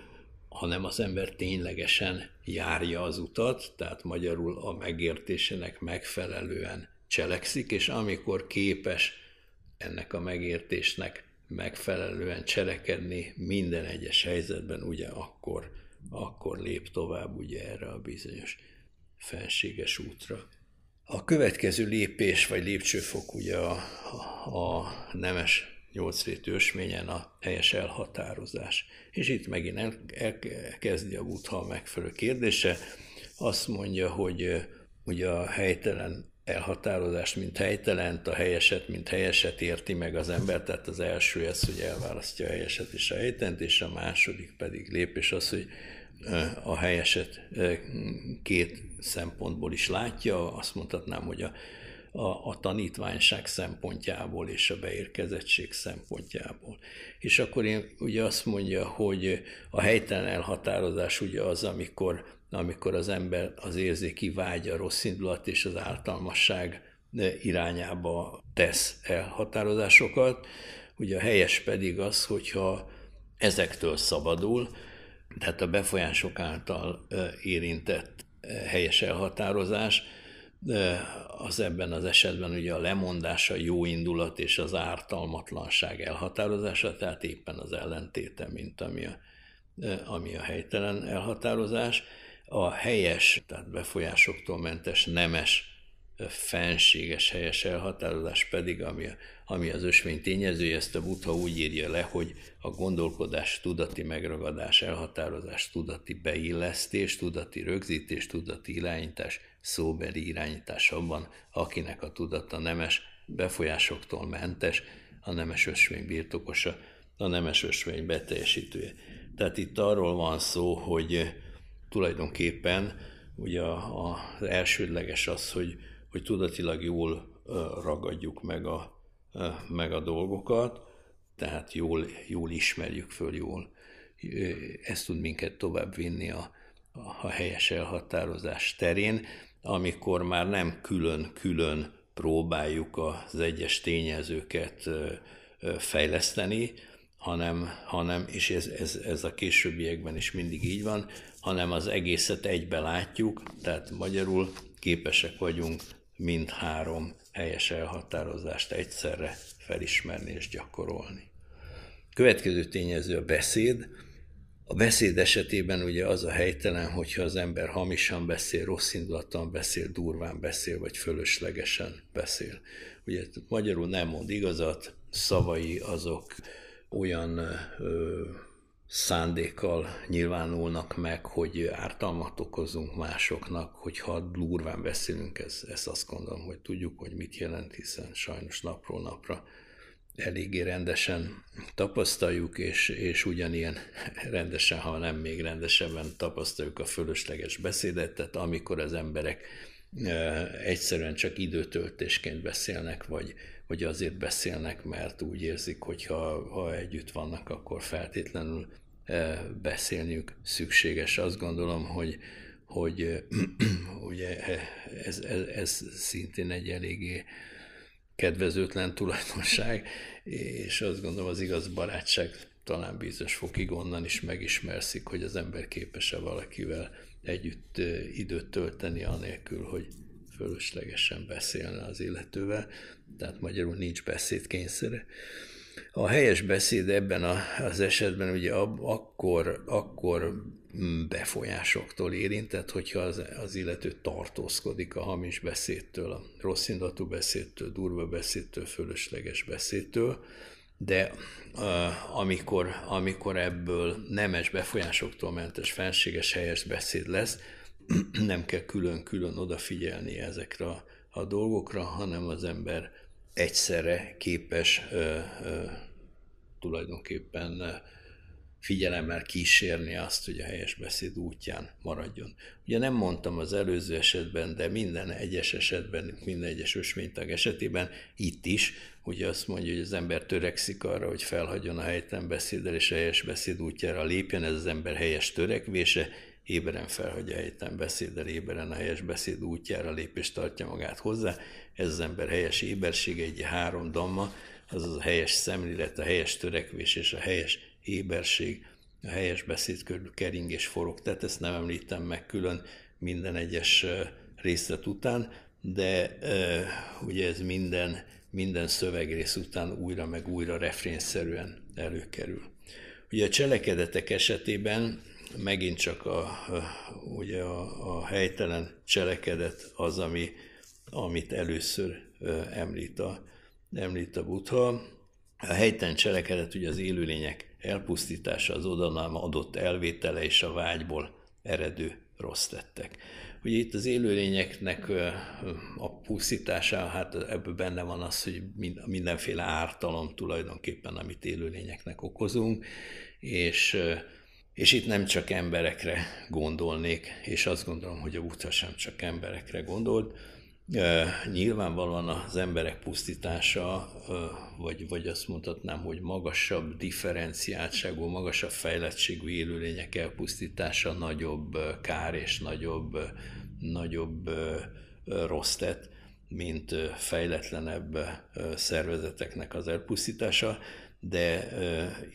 hanem az ember ténylegesen járja az utat, tehát magyarul a megértésének megfelelően cselekszik, és amikor képes ennek a megértésnek megfelelően cselekedni minden egyes helyzetben, ugye akkor, akkor lép tovább ugye erre a bizonyos fenséges útra. A következő lépés vagy lépcsőfok ugye a, a nemes nyolcrétű ösményen a helyes elhatározás. És itt megint el, elkezdi a Buddha megfelelő kérdése. Azt mondja, hogy ugye a helytelen elhatározást, mint helytelent, a helyeset, mint helyeset érti meg az ember, tehát az első ez, hogy elválasztja a helyeset és a helytent, és a második pedig lépés az, hogy a helyeset két szempontból is látja, azt mondhatnám, hogy a, a, a tanítványság szempontjából és a beérkezettség szempontjából. És akkor én ugye azt mondja, hogy a helytelen elhatározás ugye az, amikor amikor az ember az érzéki vágy, a rossz indulat és az ártalmasság irányába tesz elhatározásokat. Ugye a helyes pedig az, hogyha ezektől szabadul, tehát a befolyások által érintett helyes elhatározás, az ebben az esetben ugye a lemondás, a jó indulat és az ártalmatlanság elhatározása, tehát éppen az ellentéte, mint ami a, ami a helytelen elhatározás. A helyes, tehát befolyásoktól mentes, nemes, fenséges helyes elhatározás pedig, ami, ami az ösvény tényezője, ezt a Buddha úgy írja le, hogy a gondolkodás tudati megragadás, elhatározás, tudati beillesztés, tudati rögzítés, tudati irányítás, szóbeli irányítás abban, akinek a tudata nemes, befolyásoktól mentes, a nemes ösvény birtokosa, a nemes ösvény beteljesítője. Tehát itt arról van szó, hogy tulajdonképpen ugye az elsődleges az, hogy, hogy tudatilag jól ragadjuk meg a, meg a dolgokat, tehát jól, jól ismerjük föl, jól. Ez tud minket tovább vinni a, a helyes elhatározás terén, amikor már nem külön-külön próbáljuk az egyes tényezőket fejleszteni, hanem, hanem és ez, ez, ez a későbbiekben is mindig így van, hanem az egészet egybe látjuk, tehát magyarul képesek vagyunk mindhárom helyes elhatározást egyszerre felismerni és gyakorolni. Következő tényező a beszéd. A beszéd esetében ugye az a helytelen, hogyha az ember hamisan beszél, rossz indulaton beszél, durván beszél, vagy fölöslegesen beszél. Ugye magyarul nem mond igazat, szavai azok olyan ö, szándékkal nyilvánulnak meg, hogy ártalmat okozunk másoknak, hogyha durván beszélünk, ez, ezt azt gondolom, hogy tudjuk, hogy mit jelent, hiszen sajnos napról napra eléggé rendesen tapasztaljuk, és, és ugyanilyen rendesen, ha nem még rendesebben tapasztaljuk a fölösleges beszédet, tehát amikor az emberek e, egyszerűen csak időtöltésként beszélnek, vagy, vagy azért beszélnek, mert úgy érzik, hogy ha, ha együtt vannak, akkor feltétlenül beszélniük szükséges. Azt gondolom, hogy, hogy ugye ez, ez, ez szintén egy eléggé kedvezőtlen tulajdonság, és azt gondolom az igaz barátság talán bizonyos fokig onnan is megismerszik, hogy az ember képes-e valakivel együtt időt tölteni, anélkül, hogy fölöslegesen beszélne az illetővel, tehát magyarul nincs beszédkényszere. A helyes beszéd ebben az esetben ugye akkor, akkor mm, befolyásoktól érintett, hogyha az, az illető tartózkodik a hamis beszédtől, a rosszindatú beszédtől, durva beszédtől, fölösleges beszédtől, de uh, amikor, amikor ebből nemes befolyásoktól mentes fenséges helyes beszéd lesz, nem kell külön-külön odafigyelni ezekre a dolgokra, hanem az ember egyszerre képes ö, ö, tulajdonképpen figyelemmel kísérni azt, hogy a helyes beszéd útján maradjon. Ugye nem mondtam az előző esetben, de minden egyes esetben, minden egyes ösvénytag esetében itt is, ugye azt mondja, hogy az ember törekszik arra, hogy felhagyjon a helytelen beszéddel és a helyes beszéd útjára lépjen, ez az ember helyes törekvése, éberen felhagyja a helytelen beszéddel, éberen a helyes beszéd útjára lép és tartja magát hozzá, ez az ember helyes ébersége, egy három damma, azaz a helyes szemlélet, a helyes törekvés és a helyes éberség, a helyes beszéd körül kering és forog. Tehát ezt nem említem meg külön minden egyes részlet után, de ugye ez minden, minden szövegrész után újra meg újra refrénszerűen előkerül. Ugye a cselekedetek esetében megint csak a, ugye a, a helytelen cselekedet az, ami, amit először említ a, említ a Buddha. A helytelen cselekedet ugye az élőlények elpusztítása, az oda nem adott elvétele és a vágyból eredő rossz tettek. Ugye itt az élőlényeknek a pusztítása, hát ebből benne van az, hogy mindenféle ártalom tulajdonképpen, amit élőlényeknek okozunk, és, és itt nem csak emberekre gondolnék, és azt gondolom, hogy a Buddha sem csak emberekre gondolt, Nyilvánvalóan az emberek pusztítása, vagy, vagy azt mondhatnám, hogy magasabb differenciáltságú, magasabb fejlettségű élőlények elpusztítása nagyobb kár és nagyobb, nagyobb rossz tett, mint fejletlenebb szervezeteknek az elpusztítása, de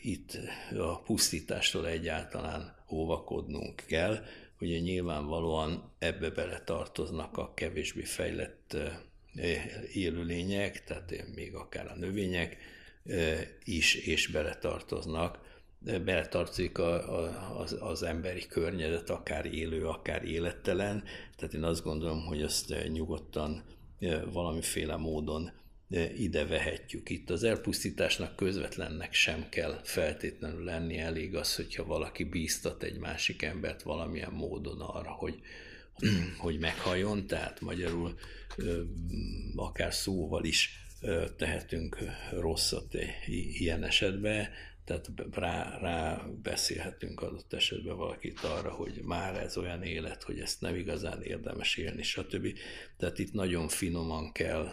itt a pusztítástól egyáltalán óvakodnunk kell, ugye nyilvánvalóan ebbe bele tartoznak a kevésbé fejlett élőlények, tehát még akár a növények is, és beletartoznak. Beletartozik a, a, az, az emberi környezet, akár élő, akár élettelen, tehát én azt gondolom, hogy ezt nyugodtan valamiféle módon ide vehetjük. Itt az elpusztításnak közvetlennek sem kell feltétlenül lenni, elég az, hogyha valaki bíztat egy másik embert valamilyen módon arra, hogy, hogy meghalljon, tehát magyarul akár szóval is tehetünk rosszat ilyen esetben, tehát rá, rá beszélhetünk adott esetben valakit arra, hogy már ez olyan élet, hogy ezt nem igazán érdemes élni, stb. Tehát itt nagyon finoman kell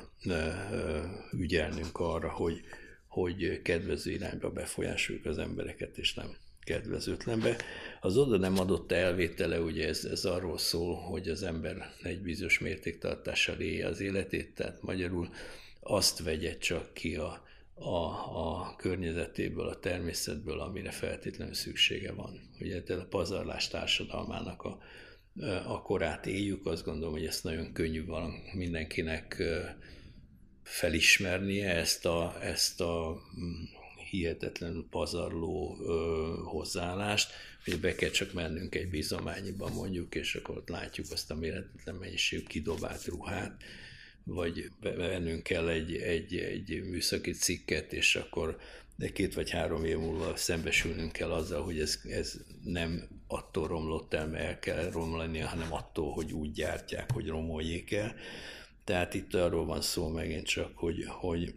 ügyelnünk arra, hogy, hogy kedvező irányba befolyásoljuk az embereket, és nem kedvezőtlenbe. Az oda nem adott elvétele, ugye ez, ez arról szól, hogy az ember egy bizonyos mértéktartással élje az életét, tehát magyarul azt vegye csak ki a, a, a környezetéből, a természetből, amire feltétlenül szüksége van. Ugye a pazarlás társadalmának a, a korát éljük, azt gondolom, hogy ezt nagyon könnyű van mindenkinek felismernie, ezt a, ezt a mm, hihetetlenül pazarló ö, hozzáállást, hogy be kell csak mennünk egy bizományiba mondjuk, és akkor ott látjuk azt a méretetlen mennyiségű kidobált ruhát, vagy vennünk kell egy, egy, egy műszaki cikket, és akkor de két vagy három év múlva szembesülnünk kell azzal, hogy ez, ez nem attól romlott el, mert el kell romlani, hanem attól, hogy úgy gyártják, hogy romoljék el. Tehát itt arról van szó megint csak, hogy, hogy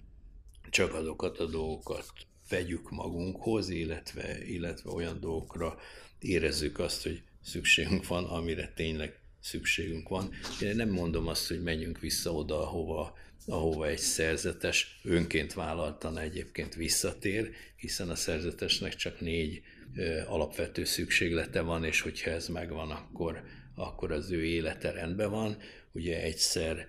csak azokat a dolgokat vegyük magunkhoz, illetve, illetve olyan dolgokra érezzük azt, hogy szükségünk van, amire tényleg szükségünk van. Én nem mondom azt, hogy menjünk vissza oda, ahova, ahova egy szerzetes önként vállaltan egyébként visszatér, hiszen a szerzetesnek csak négy ö, alapvető szükséglete van, és hogyha ez megvan, akkor, akkor az ő élete rendben van. Ugye egyszer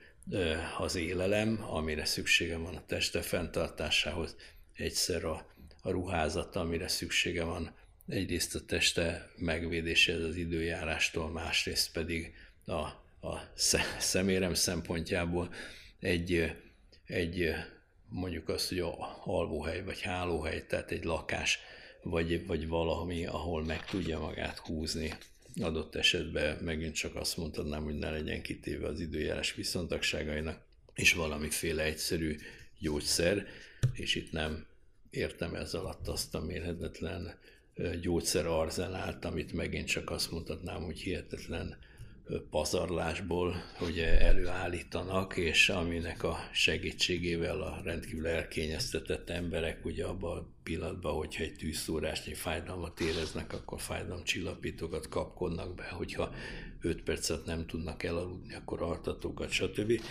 az élelem, amire szüksége van a teste fenntartásához, egyszer a, a ruházat, amire szüksége van egyrészt a teste megvédéséhez az időjárástól, másrészt pedig a, a szemérem szempontjából egy, egy mondjuk azt, hogy a alvóhely vagy hálóhely, tehát egy lakás, vagy, vagy valami, ahol meg tudja magát húzni. Adott esetben megint csak azt mondhatnám, hogy ne legyen kitéve az időjárás viszontagságainak, és valamiféle egyszerű gyógyszer, és itt nem értem ez alatt azt a mérhetetlen gyógyszerarzenált, amit megint csak azt mondhatnám, hogy hihetetlen pazarlásból ugye előállítanak, és aminek a segítségével a rendkívül elkényeztetett emberek ugye abban a pillanatban, hogyha egy tűzszórásnyi fájdalmat éreznek, akkor fájdalomcsillapítókat kapkodnak be, hogyha 5 percet nem tudnak elaludni, akkor altatókat, stb.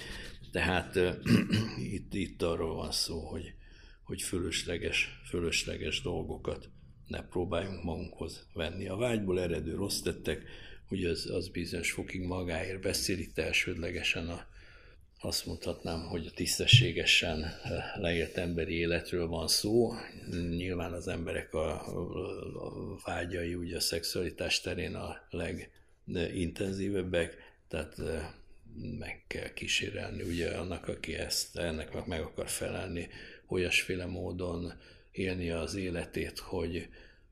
Tehát itt, itt arról van szó, hogy, hogy fölösleges, fölösleges dolgokat ne próbáljunk magunkhoz venni. A vágyból eredő rossz tettek, ugye az, az bizonyos fokig magáért beszél, itt elsődlegesen a, azt mondhatnám, hogy a tisztességesen eh, leélt emberi életről van szó. Nyilván az emberek a, a vágyai ugye a szexualitás terén a legintenzívebbek, tehát eh, meg kell kísérelni ugye annak, aki ezt ennek meg akar felelni, olyasféle módon élni az életét, hogy,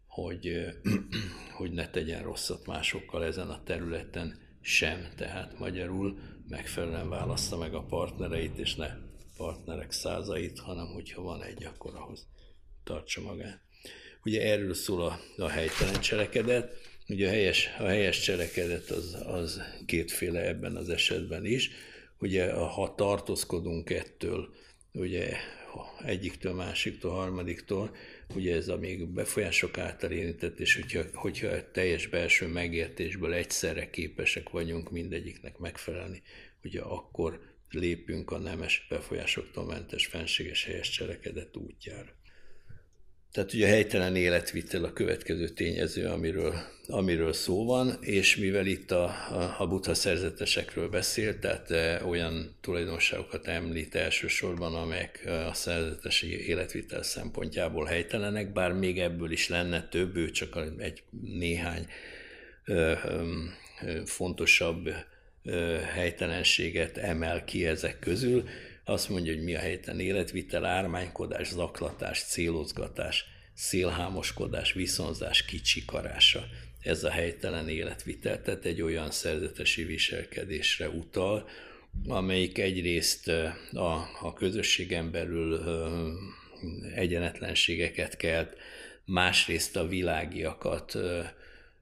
hogy, hogy ne tegyen rosszat másokkal ezen a területen sem. Tehát magyarul megfelelően választa meg a partnereit, és ne partnerek százait, hanem hogyha van egy, akkor ahhoz tartsa magát. Ugye erről szól a, a helytelen cselekedet, ugye a helyes, a helyes cselekedet az, az kétféle ebben az esetben is. Ugye ha tartózkodunk ettől, ugye egyiktől, másiktól, harmadiktól, ugye ez a még befolyások által érintett, és hogyha, hogyha teljes belső megértésből egyszerre képesek vagyunk mindegyiknek megfelelni, ugye akkor lépünk a nemes befolyásoktól mentes fenséges helyes cselekedet útjára. Tehát ugye a helytelen életvitel a következő tényező, amiről, amiről szó van, és mivel itt a, a, a buddha szerzetesekről beszél, tehát e, olyan tulajdonságokat említ elsősorban, amelyek e, a szerzetesi életvitel szempontjából helytelenek, bár még ebből is lenne több, ő csak egy néhány ö, ö, fontosabb helytelenséget emel ki ezek közül, azt mondja, hogy mi a helytelen életvitel, ármánykodás, zaklatás, célozgatás, szélhámoskodás, viszonzás, kicsikarása. Ez a helytelen életvitel, tehát egy olyan szerzetesi viselkedésre utal, amelyik egyrészt a, a közösségen belül egyenetlenségeket kelt, másrészt a világiakat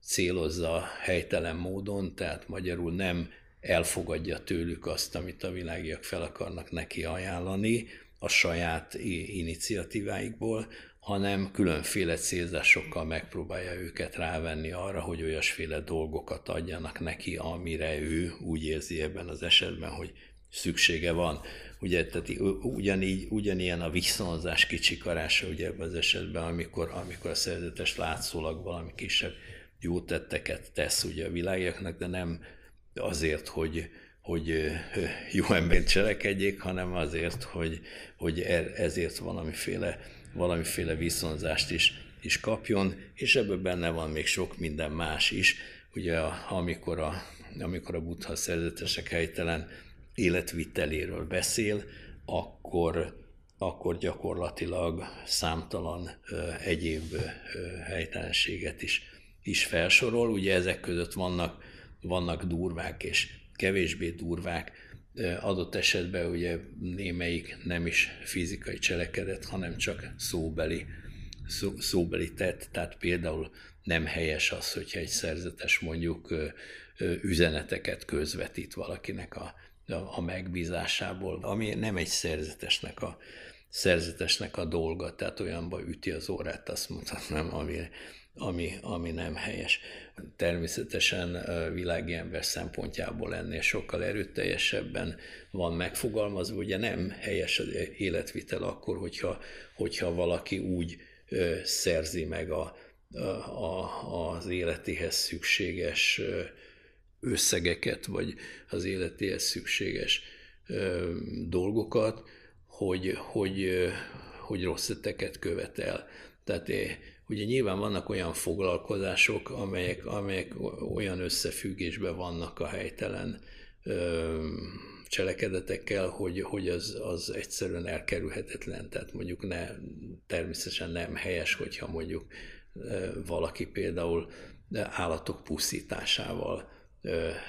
célozza helytelen módon, tehát magyarul nem elfogadja tőlük azt, amit a világiak fel akarnak neki ajánlani a saját iniciatíváikból, hanem különféle célzásokkal megpróbálja őket rávenni arra, hogy olyasféle dolgokat adjanak neki, amire ő úgy érzi ebben az esetben, hogy szüksége van. Ugye, tehát ugyanígy, ugyanilyen a viszonzás kicsikarása ugye ebben az esetben, amikor, amikor a szerzetes látszólag valami kisebb jó tetteket tesz ugye a világiaknak, de nem azért, hogy, hogy jó ember cselekedjék, hanem azért, hogy, hogy e, ezért valamiféle, valamiféle viszonzást is, is kapjon, és ebből benne van még sok minden más is. Ugye amikor a, amikor a buddha szerzetesek helytelen életviteléről beszél, akkor, akkor gyakorlatilag számtalan ö, egyéb ö, helytelenséget is, is felsorol. Ugye ezek között vannak vannak durvák és kevésbé durvák, adott esetben ugye némelyik nem is fizikai cselekedet, hanem csak szóbeli, szó, szóbeli tett, tehát például nem helyes az, hogyha egy szerzetes mondjuk üzeneteket közvetít valakinek a, a, megbízásából, ami nem egy szerzetesnek a, szerzetesnek a dolga, tehát olyanba üti az órát, azt mondhatnám, ami, ami, ami nem helyes. Természetesen világi ember szempontjából ennél sokkal erőteljesebben van megfogalmazva, ugye nem helyes az életvitel akkor, hogyha, hogyha valaki úgy szerzi meg a, a, az életéhez szükséges összegeket, vagy az életéhez szükséges dolgokat, hogy, hogy, hogy rossz tetteket követel. Tehát ugye nyilván vannak olyan foglalkozások, amelyek, amelyek olyan összefüggésben vannak a helytelen cselekedetekkel, hogy, hogy az, az egyszerűen elkerülhetetlen. Tehát mondjuk ne, természetesen nem helyes, hogyha mondjuk valaki például állatok pusztításával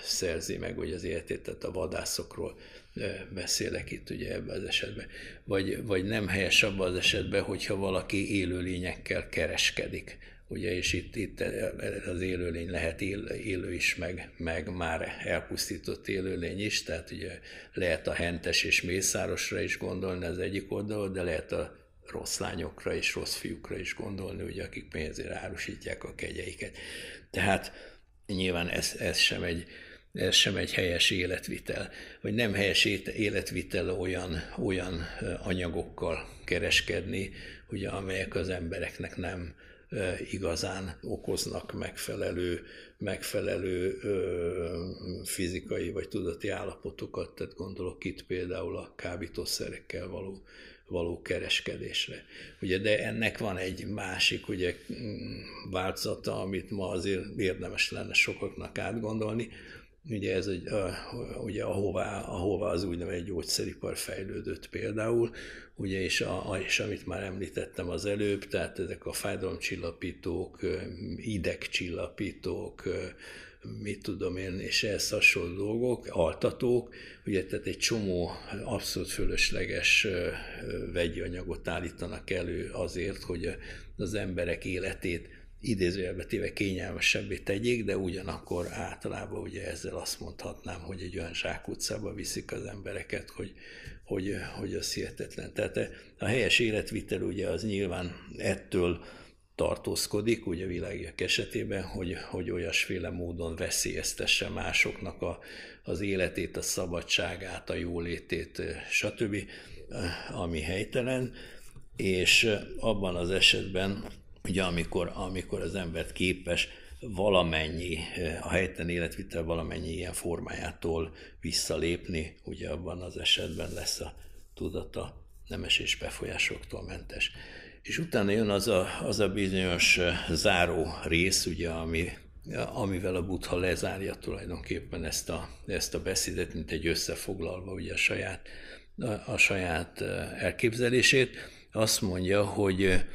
szerzi meg hogy az életét, tehát a vadászokról beszélek itt ugye ebben az esetben. Vagy, vagy nem helyes abban az esetben, hogyha valaki élőlényekkel kereskedik ugye, és itt, itt az élőlény lehet él, élő is, meg, meg már elpusztított élőlény is, tehát ugye lehet a hentes és mészárosra is gondolni az egyik oldalon, de lehet a rossz lányokra és rossz fiúkra is gondolni, ugye, akik pénzért árusítják a kegyeiket. Tehát nyilván ez, ez sem egy, ez sem egy helyes életvitel, vagy nem helyes életvitel olyan, olyan anyagokkal kereskedni, ugye, amelyek az embereknek nem, igazán okoznak megfelelő, megfelelő fizikai vagy tudati állapotokat, tehát gondolok itt például a kábítószerekkel való, való kereskedésre. Ugye, de ennek van egy másik ugye, változata, amit ma azért érdemes lenne sokaknak átgondolni, Ugye ez egy, ugye ahová, ahová az úgynevezett gyógyszeripar fejlődött például, ugye, és, a, és amit már említettem az előbb, tehát ezek a fájdalomcsillapítók, idegcsillapítók, mit tudom én, és ehhez hasonló dolgok, altatók, ugye tehát egy csomó abszolút fölösleges vegyi anyagot állítanak elő azért, hogy az emberek életét idézőjelbe téve kényelmesebbé tegyék, de ugyanakkor általában ugye ezzel azt mondhatnám, hogy egy olyan zsákutcába viszik az embereket, hogy, hogy, hogy az hihetetlen. Tehát a helyes életvitel ugye az nyilván ettől tartózkodik, ugye világiak esetében, hogy, hogy olyasféle módon veszélyeztesse másoknak a, az életét, a szabadságát, a jólétét, stb., ami helytelen, és abban az esetben, ugye amikor, amikor az embert képes valamennyi, a helytelen életvitel valamennyi ilyen formájától visszalépni, ugye abban az esetben lesz a tudata nemes és befolyásoktól mentes. És utána jön az a, az a bizonyos záró rész, ugye, ami, amivel a Buddha lezárja tulajdonképpen ezt a, ezt a beszédet, mint egy összefoglalva ugye a saját, a, a saját elképzelését. Azt mondja, hogy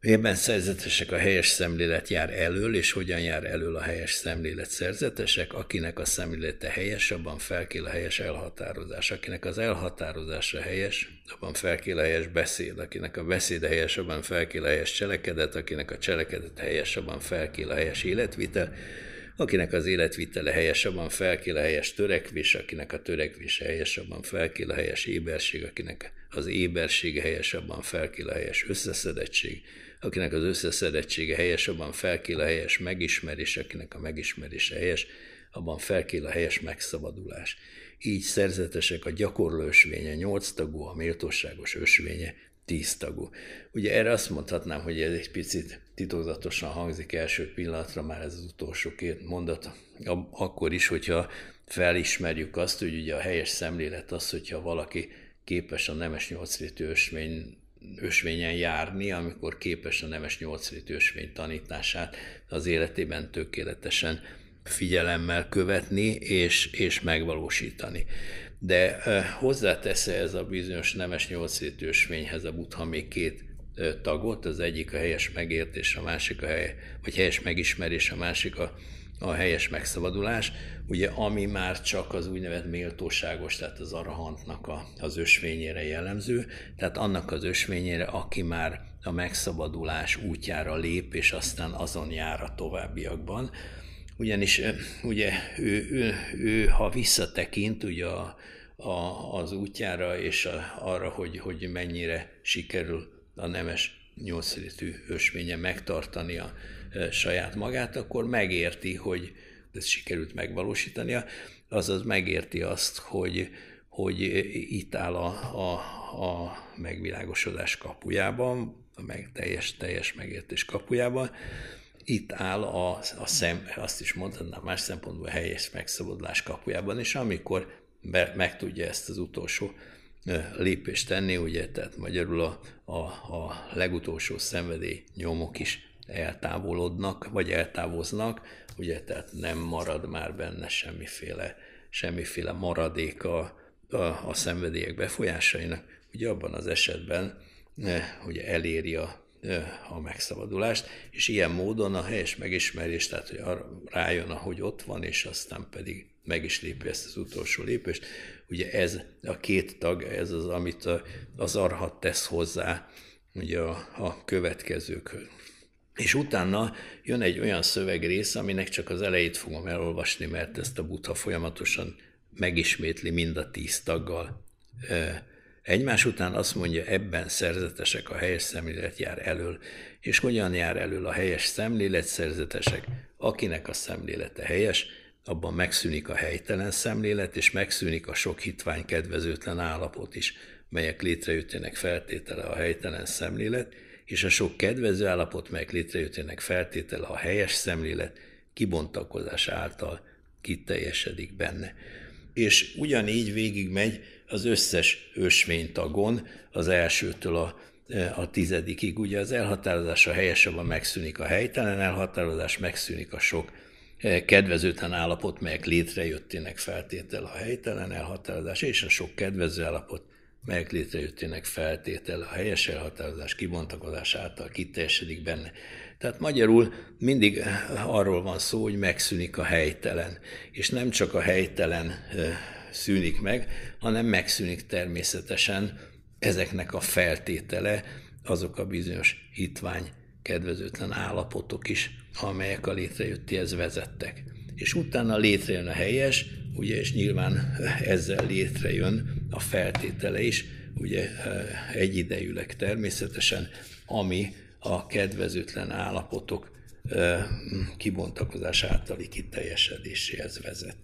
Ebben szerzetesek a helyes szemlélet jár elől, és hogyan jár elől a helyes szemlélet szerzetesek, akinek a szemlélete helyes, abban felkél a helyes elhatározás. Akinek az elhatározása helyes, abban felkél a helyes beszéd. Akinek a beszéd helyes, abban felkél a helyes cselekedet. Akinek a cselekedet helyes, abban felkél a helyes életvitel. Akinek az életvitele helyes, abban felkél a helyes törekvés, akinek a törekvés helyes, abban felkél a helyes éberség, akinek az éberség helyes, abban felkél a helyes összeszedettség, akinek az összeszedettsége helyes, abban felkél a helyes megismerés, akinek a megismerése helyes, abban felkél a helyes megszabadulás. Így szerzetesek a gyakorló ösvénye nyolc tagú, a méltóságos ösvénye tíz tagú. Ugye erre azt mondhatnám, hogy ez egy picit titokzatosan hangzik első pillanatra, már ez az utolsó két mondat, akkor is, hogyha felismerjük azt, hogy ugye a helyes szemlélet az, hogyha valaki képes a nemes nyolcrétű ösvény ösvényen járni, amikor képes a nemes nyolcrétű ösvény tanítását az életében tökéletesen figyelemmel követni és, és megvalósítani. De hozzátesz ez a bizonyos nemes nyolcrétű ösvényhez a buddha még két tagot, az egyik a helyes megértés, a másik a hely, vagy helyes megismerés, a másik a a helyes megszabadulás, ugye ami már csak az úgynevezett méltóságos, tehát az arahantnak a, az ösvényére jellemző, tehát annak az ösvényére, aki már a megszabadulás útjára lép, és aztán azon jár a továbbiakban. Ugyanis ugye ő, ő, ő ha visszatekint ugye a, a, az útjára, és a, arra, hogy, hogy mennyire sikerül a nemes nyolcrétű ösvénye megtartani a, saját magát, akkor megérti, hogy ezt sikerült megvalósítania, azaz megérti azt, hogy, hogy itt áll a, a, a megvilágosodás kapujában, a meg, teljes, teljes megértés kapujában, itt áll a, a szem, azt is mondhatnám más szempontból a helyes megszabadulás kapujában, és amikor be, meg tudja ezt az utolsó lépést tenni, ugye, tehát magyarul a, a, a legutolsó szenvedély nyomok is eltávolodnak, vagy eltávoznak, ugye, tehát nem marad már benne semmiféle, semmiféle maradék a, a, szenvedélyek befolyásainak, ugye abban az esetben ugye eléri a, a megszabadulást, és ilyen módon a helyes megismerés, tehát hogy arra rájön, ahogy ott van, és aztán pedig meg is lépi ezt az utolsó lépést. Ugye ez a két tag, ez az, amit az arhat tesz hozzá ugye a, a következőkhöz. És utána jön egy olyan szövegrész, aminek csak az elejét fogom elolvasni, mert ezt a butha folyamatosan megismétli mind a tíz taggal. Egymás után azt mondja, ebben szerzetesek a helyes szemlélet jár elől. És hogyan jár elől a helyes szemlélet szerzetesek? Akinek a szemlélete helyes, abban megszűnik a helytelen szemlélet, és megszűnik a sok hitvány kedvezőtlen állapot is, melyek létrejöttének feltétele a helytelen szemlélet, és a sok kedvező állapot, melyek létrejöttének feltétele a helyes szemlélet, kibontakozás által kiteljesedik benne. És ugyanígy végig megy az összes ösvénytagon, az elsőtől a, a tizedikig. Ugye az elhatározás a helyesebben megszűnik a helytelen elhatározás, megszűnik a sok kedvezőtlen állapot, melyek létrejöttének feltétel a helytelen elhatározás, és a sok kedvező állapot, melyek létrejöttének feltétel a helyes elhatározás kibontakozás által kiteljesedik benne. Tehát magyarul mindig arról van szó, hogy megszűnik a helytelen, és nem csak a helytelen szűnik meg, hanem megszűnik természetesen ezeknek a feltétele, azok a bizonyos hitvány kedvezőtlen állapotok is, amelyek a létrejöttihez vezettek. És utána létrejön a helyes, ugye, és nyilván ezzel létrejön a feltétele is, ugye egyidejűleg természetesen, ami a kedvezőtlen állapotok kibontakozás általi kiteljesedéséhez vezet.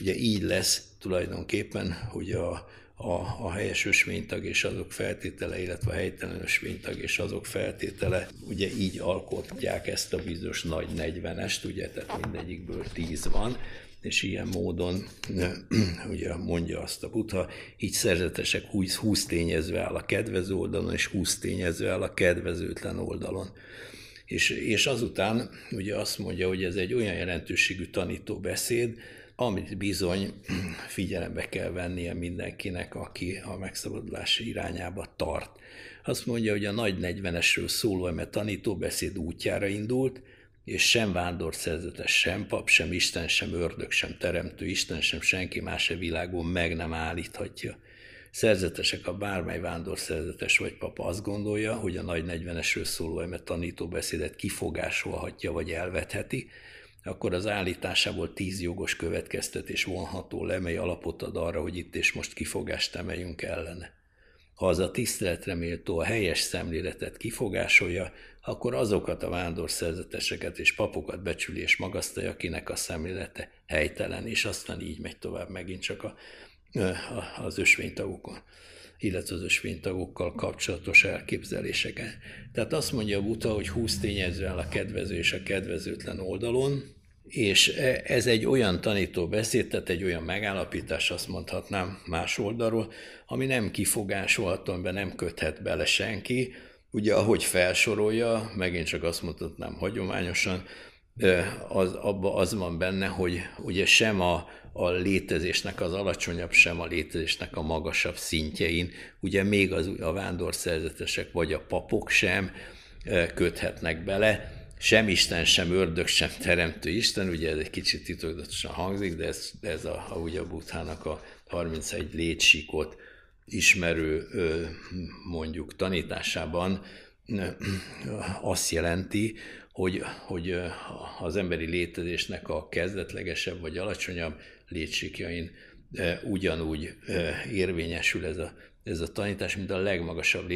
Ugye így lesz tulajdonképpen, hogy a, a, a helyes ösvénytag és azok feltétele, illetve a helytelen ösvénytag és azok feltétele, ugye így alkotják ezt a bizonyos nagy 40-est, ugye, tehát mindegyikből 10 van, és ilyen módon, ugye mondja azt a butha, így szerzetesek 20, 20 tényező áll a kedvező oldalon, és 20 tényező áll a kedvezőtlen oldalon. És, és azután ugye azt mondja, hogy ez egy olyan jelentőségű tanító beszéd, amit bizony figyelembe kell vennie mindenkinek, aki a megszabadulási irányába tart. Azt mondja, hogy a nagy 40-esről szóló eme tanítóbeszéd útjára indult, és sem vándorszerzetes, sem pap, sem Isten, sem ördög, sem teremtő Isten, sem senki más a világon meg nem állíthatja. Szerzetesek a bármely vándorszerzetes vagy papa azt gondolja, hogy a nagy 40-esről szóló eme tanítóbeszédet kifogásolhatja vagy elvetheti, akkor az állításából tíz jogos következtetés vonható le, mely alapot ad arra, hogy itt és most kifogást emeljünk ellene. Ha az a tiszteletre méltó a helyes szemléletet kifogásolja, akkor azokat a vándorszerzeteseket és papokat becsüli és magasztalja, akinek a szemlélete helytelen, és aztán így megy tovább megint csak a, a, az ösvénytagokon illetve az ösvénytagokkal kapcsolatos elképzeléseken. Tehát azt mondja a Buta, hogy 20 tényező áll a kedvező és a kedvezőtlen oldalon, és e, ez egy olyan tanító beszéd, tehát egy olyan megállapítás, azt mondhatnám más oldalról, ami nem kifogásolható, amiben nem köthet bele senki. Ugye, ahogy felsorolja, megint csak azt mondhatnám hagyományosan, az, abba az van benne, hogy ugye sem a, a létezésnek az alacsonyabb, sem a létezésnek a magasabb szintjein, ugye még az, a vándorszerzetesek vagy a papok sem köthetnek bele, sem Isten, sem ördög, sem teremtő Isten, ugye ez egy kicsit titokzatosan hangzik, de ez, ez a, a, ugye a Buthának a 31 létsikot ismerő mondjuk tanításában azt jelenti, hogy, hogy az emberi létezésnek a kezdetlegesebb vagy alacsonyabb létsikjain ugyanúgy érvényesül ez a, ez a tanítás, mint a legmagasabb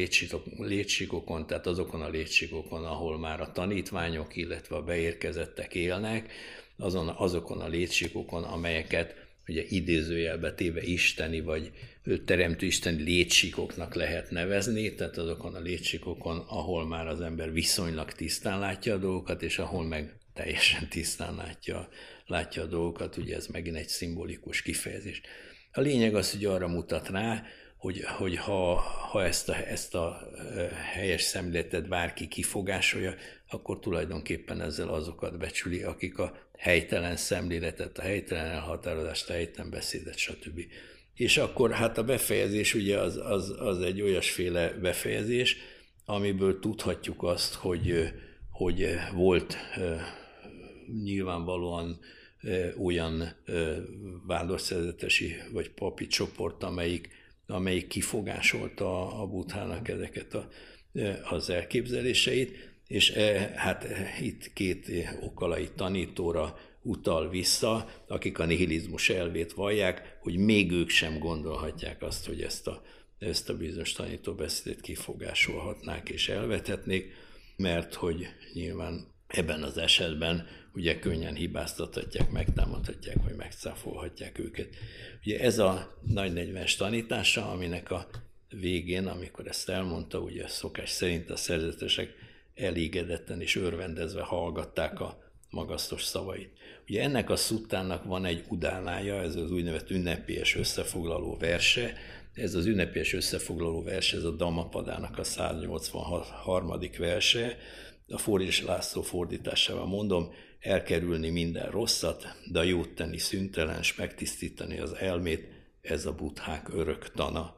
létsikokon, tehát azokon a létsikokon, ahol már a tanítványok, illetve a beérkezettek élnek, azon, azokon a létsikokon, amelyeket ugye idézőjelbe téve isteni vagy teremtő isteni létsikoknak lehet nevezni, tehát azokon a létsikokon, ahol már az ember viszonylag tisztán látja a dolgokat, és ahol meg teljesen tisztán látja, látja a dolgokat, ugye ez megint egy szimbolikus kifejezés. A lényeg az, hogy arra mutat rá, hogy, hogy ha, ha ezt, a, ezt a helyes szemléletet bárki kifogásolja, akkor tulajdonképpen ezzel azokat becsüli, akik a helytelen szemléletet, a helytelen elhatározást, a helytelen beszédet, stb. És akkor hát a befejezés ugye az, az, az egy olyasféle befejezés, amiből tudhatjuk azt, hogy, hogy volt nyilvánvalóan olyan vándorszerzetesi vagy papi csoport, amelyik, amelyik kifogásolta a buthának ezeket a, az elképzeléseit, és hát itt két okalai tanítóra utal vissza, akik a nihilizmus elvét vallják, hogy még ők sem gondolhatják azt, hogy ezt a, ezt a bizonyos tanítóbeszédet kifogásolhatnák és elvethetnék, mert hogy nyilván ebben az esetben ugye könnyen hibáztathatják, megtámadhatják, vagy megcáfolhatják őket. Ugye ez a nagy 40-es tanítása, aminek a végén, amikor ezt elmondta, ugye szokás szerint a szerzetesek elégedetten és örvendezve hallgatták a magasztos szavait. Ugye ennek a szuttának van egy udánája, ez az úgynevezett ünnepélyes összefoglaló verse, ez az ünnepélyes összefoglaló verse, ez a Damapadának a 183. verse, a Fordítás László fordításával mondom, elkerülni minden rosszat, de a jót tenni szüntelen, és megtisztítani az elmét, ez a buthák örök tana.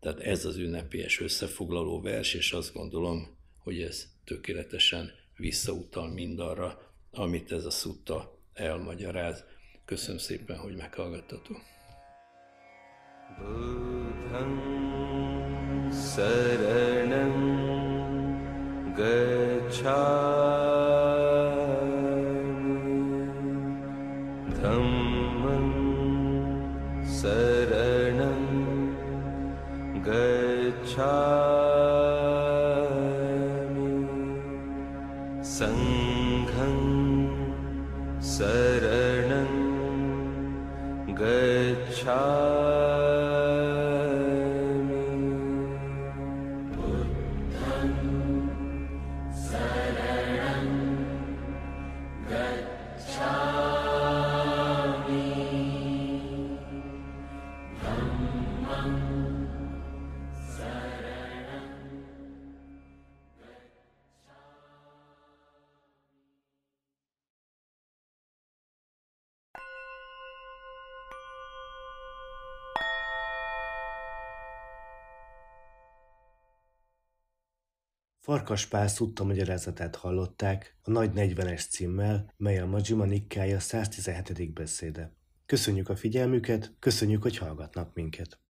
Tehát ez az ünnepélyes összefoglaló vers, és azt gondolom, hogy ez tökéletesen visszautal mindarra, amit ez a szutta elmagyaráz. Köszönöm szépen, hogy meghallgattatok. Buddham saranam गच्छ Farkas Pál szutta magyarázatát hallották a Nagy 40-es címmel, mely a Majima Nikkája 117. beszéde. Köszönjük a figyelmüket, köszönjük, hogy hallgatnak minket.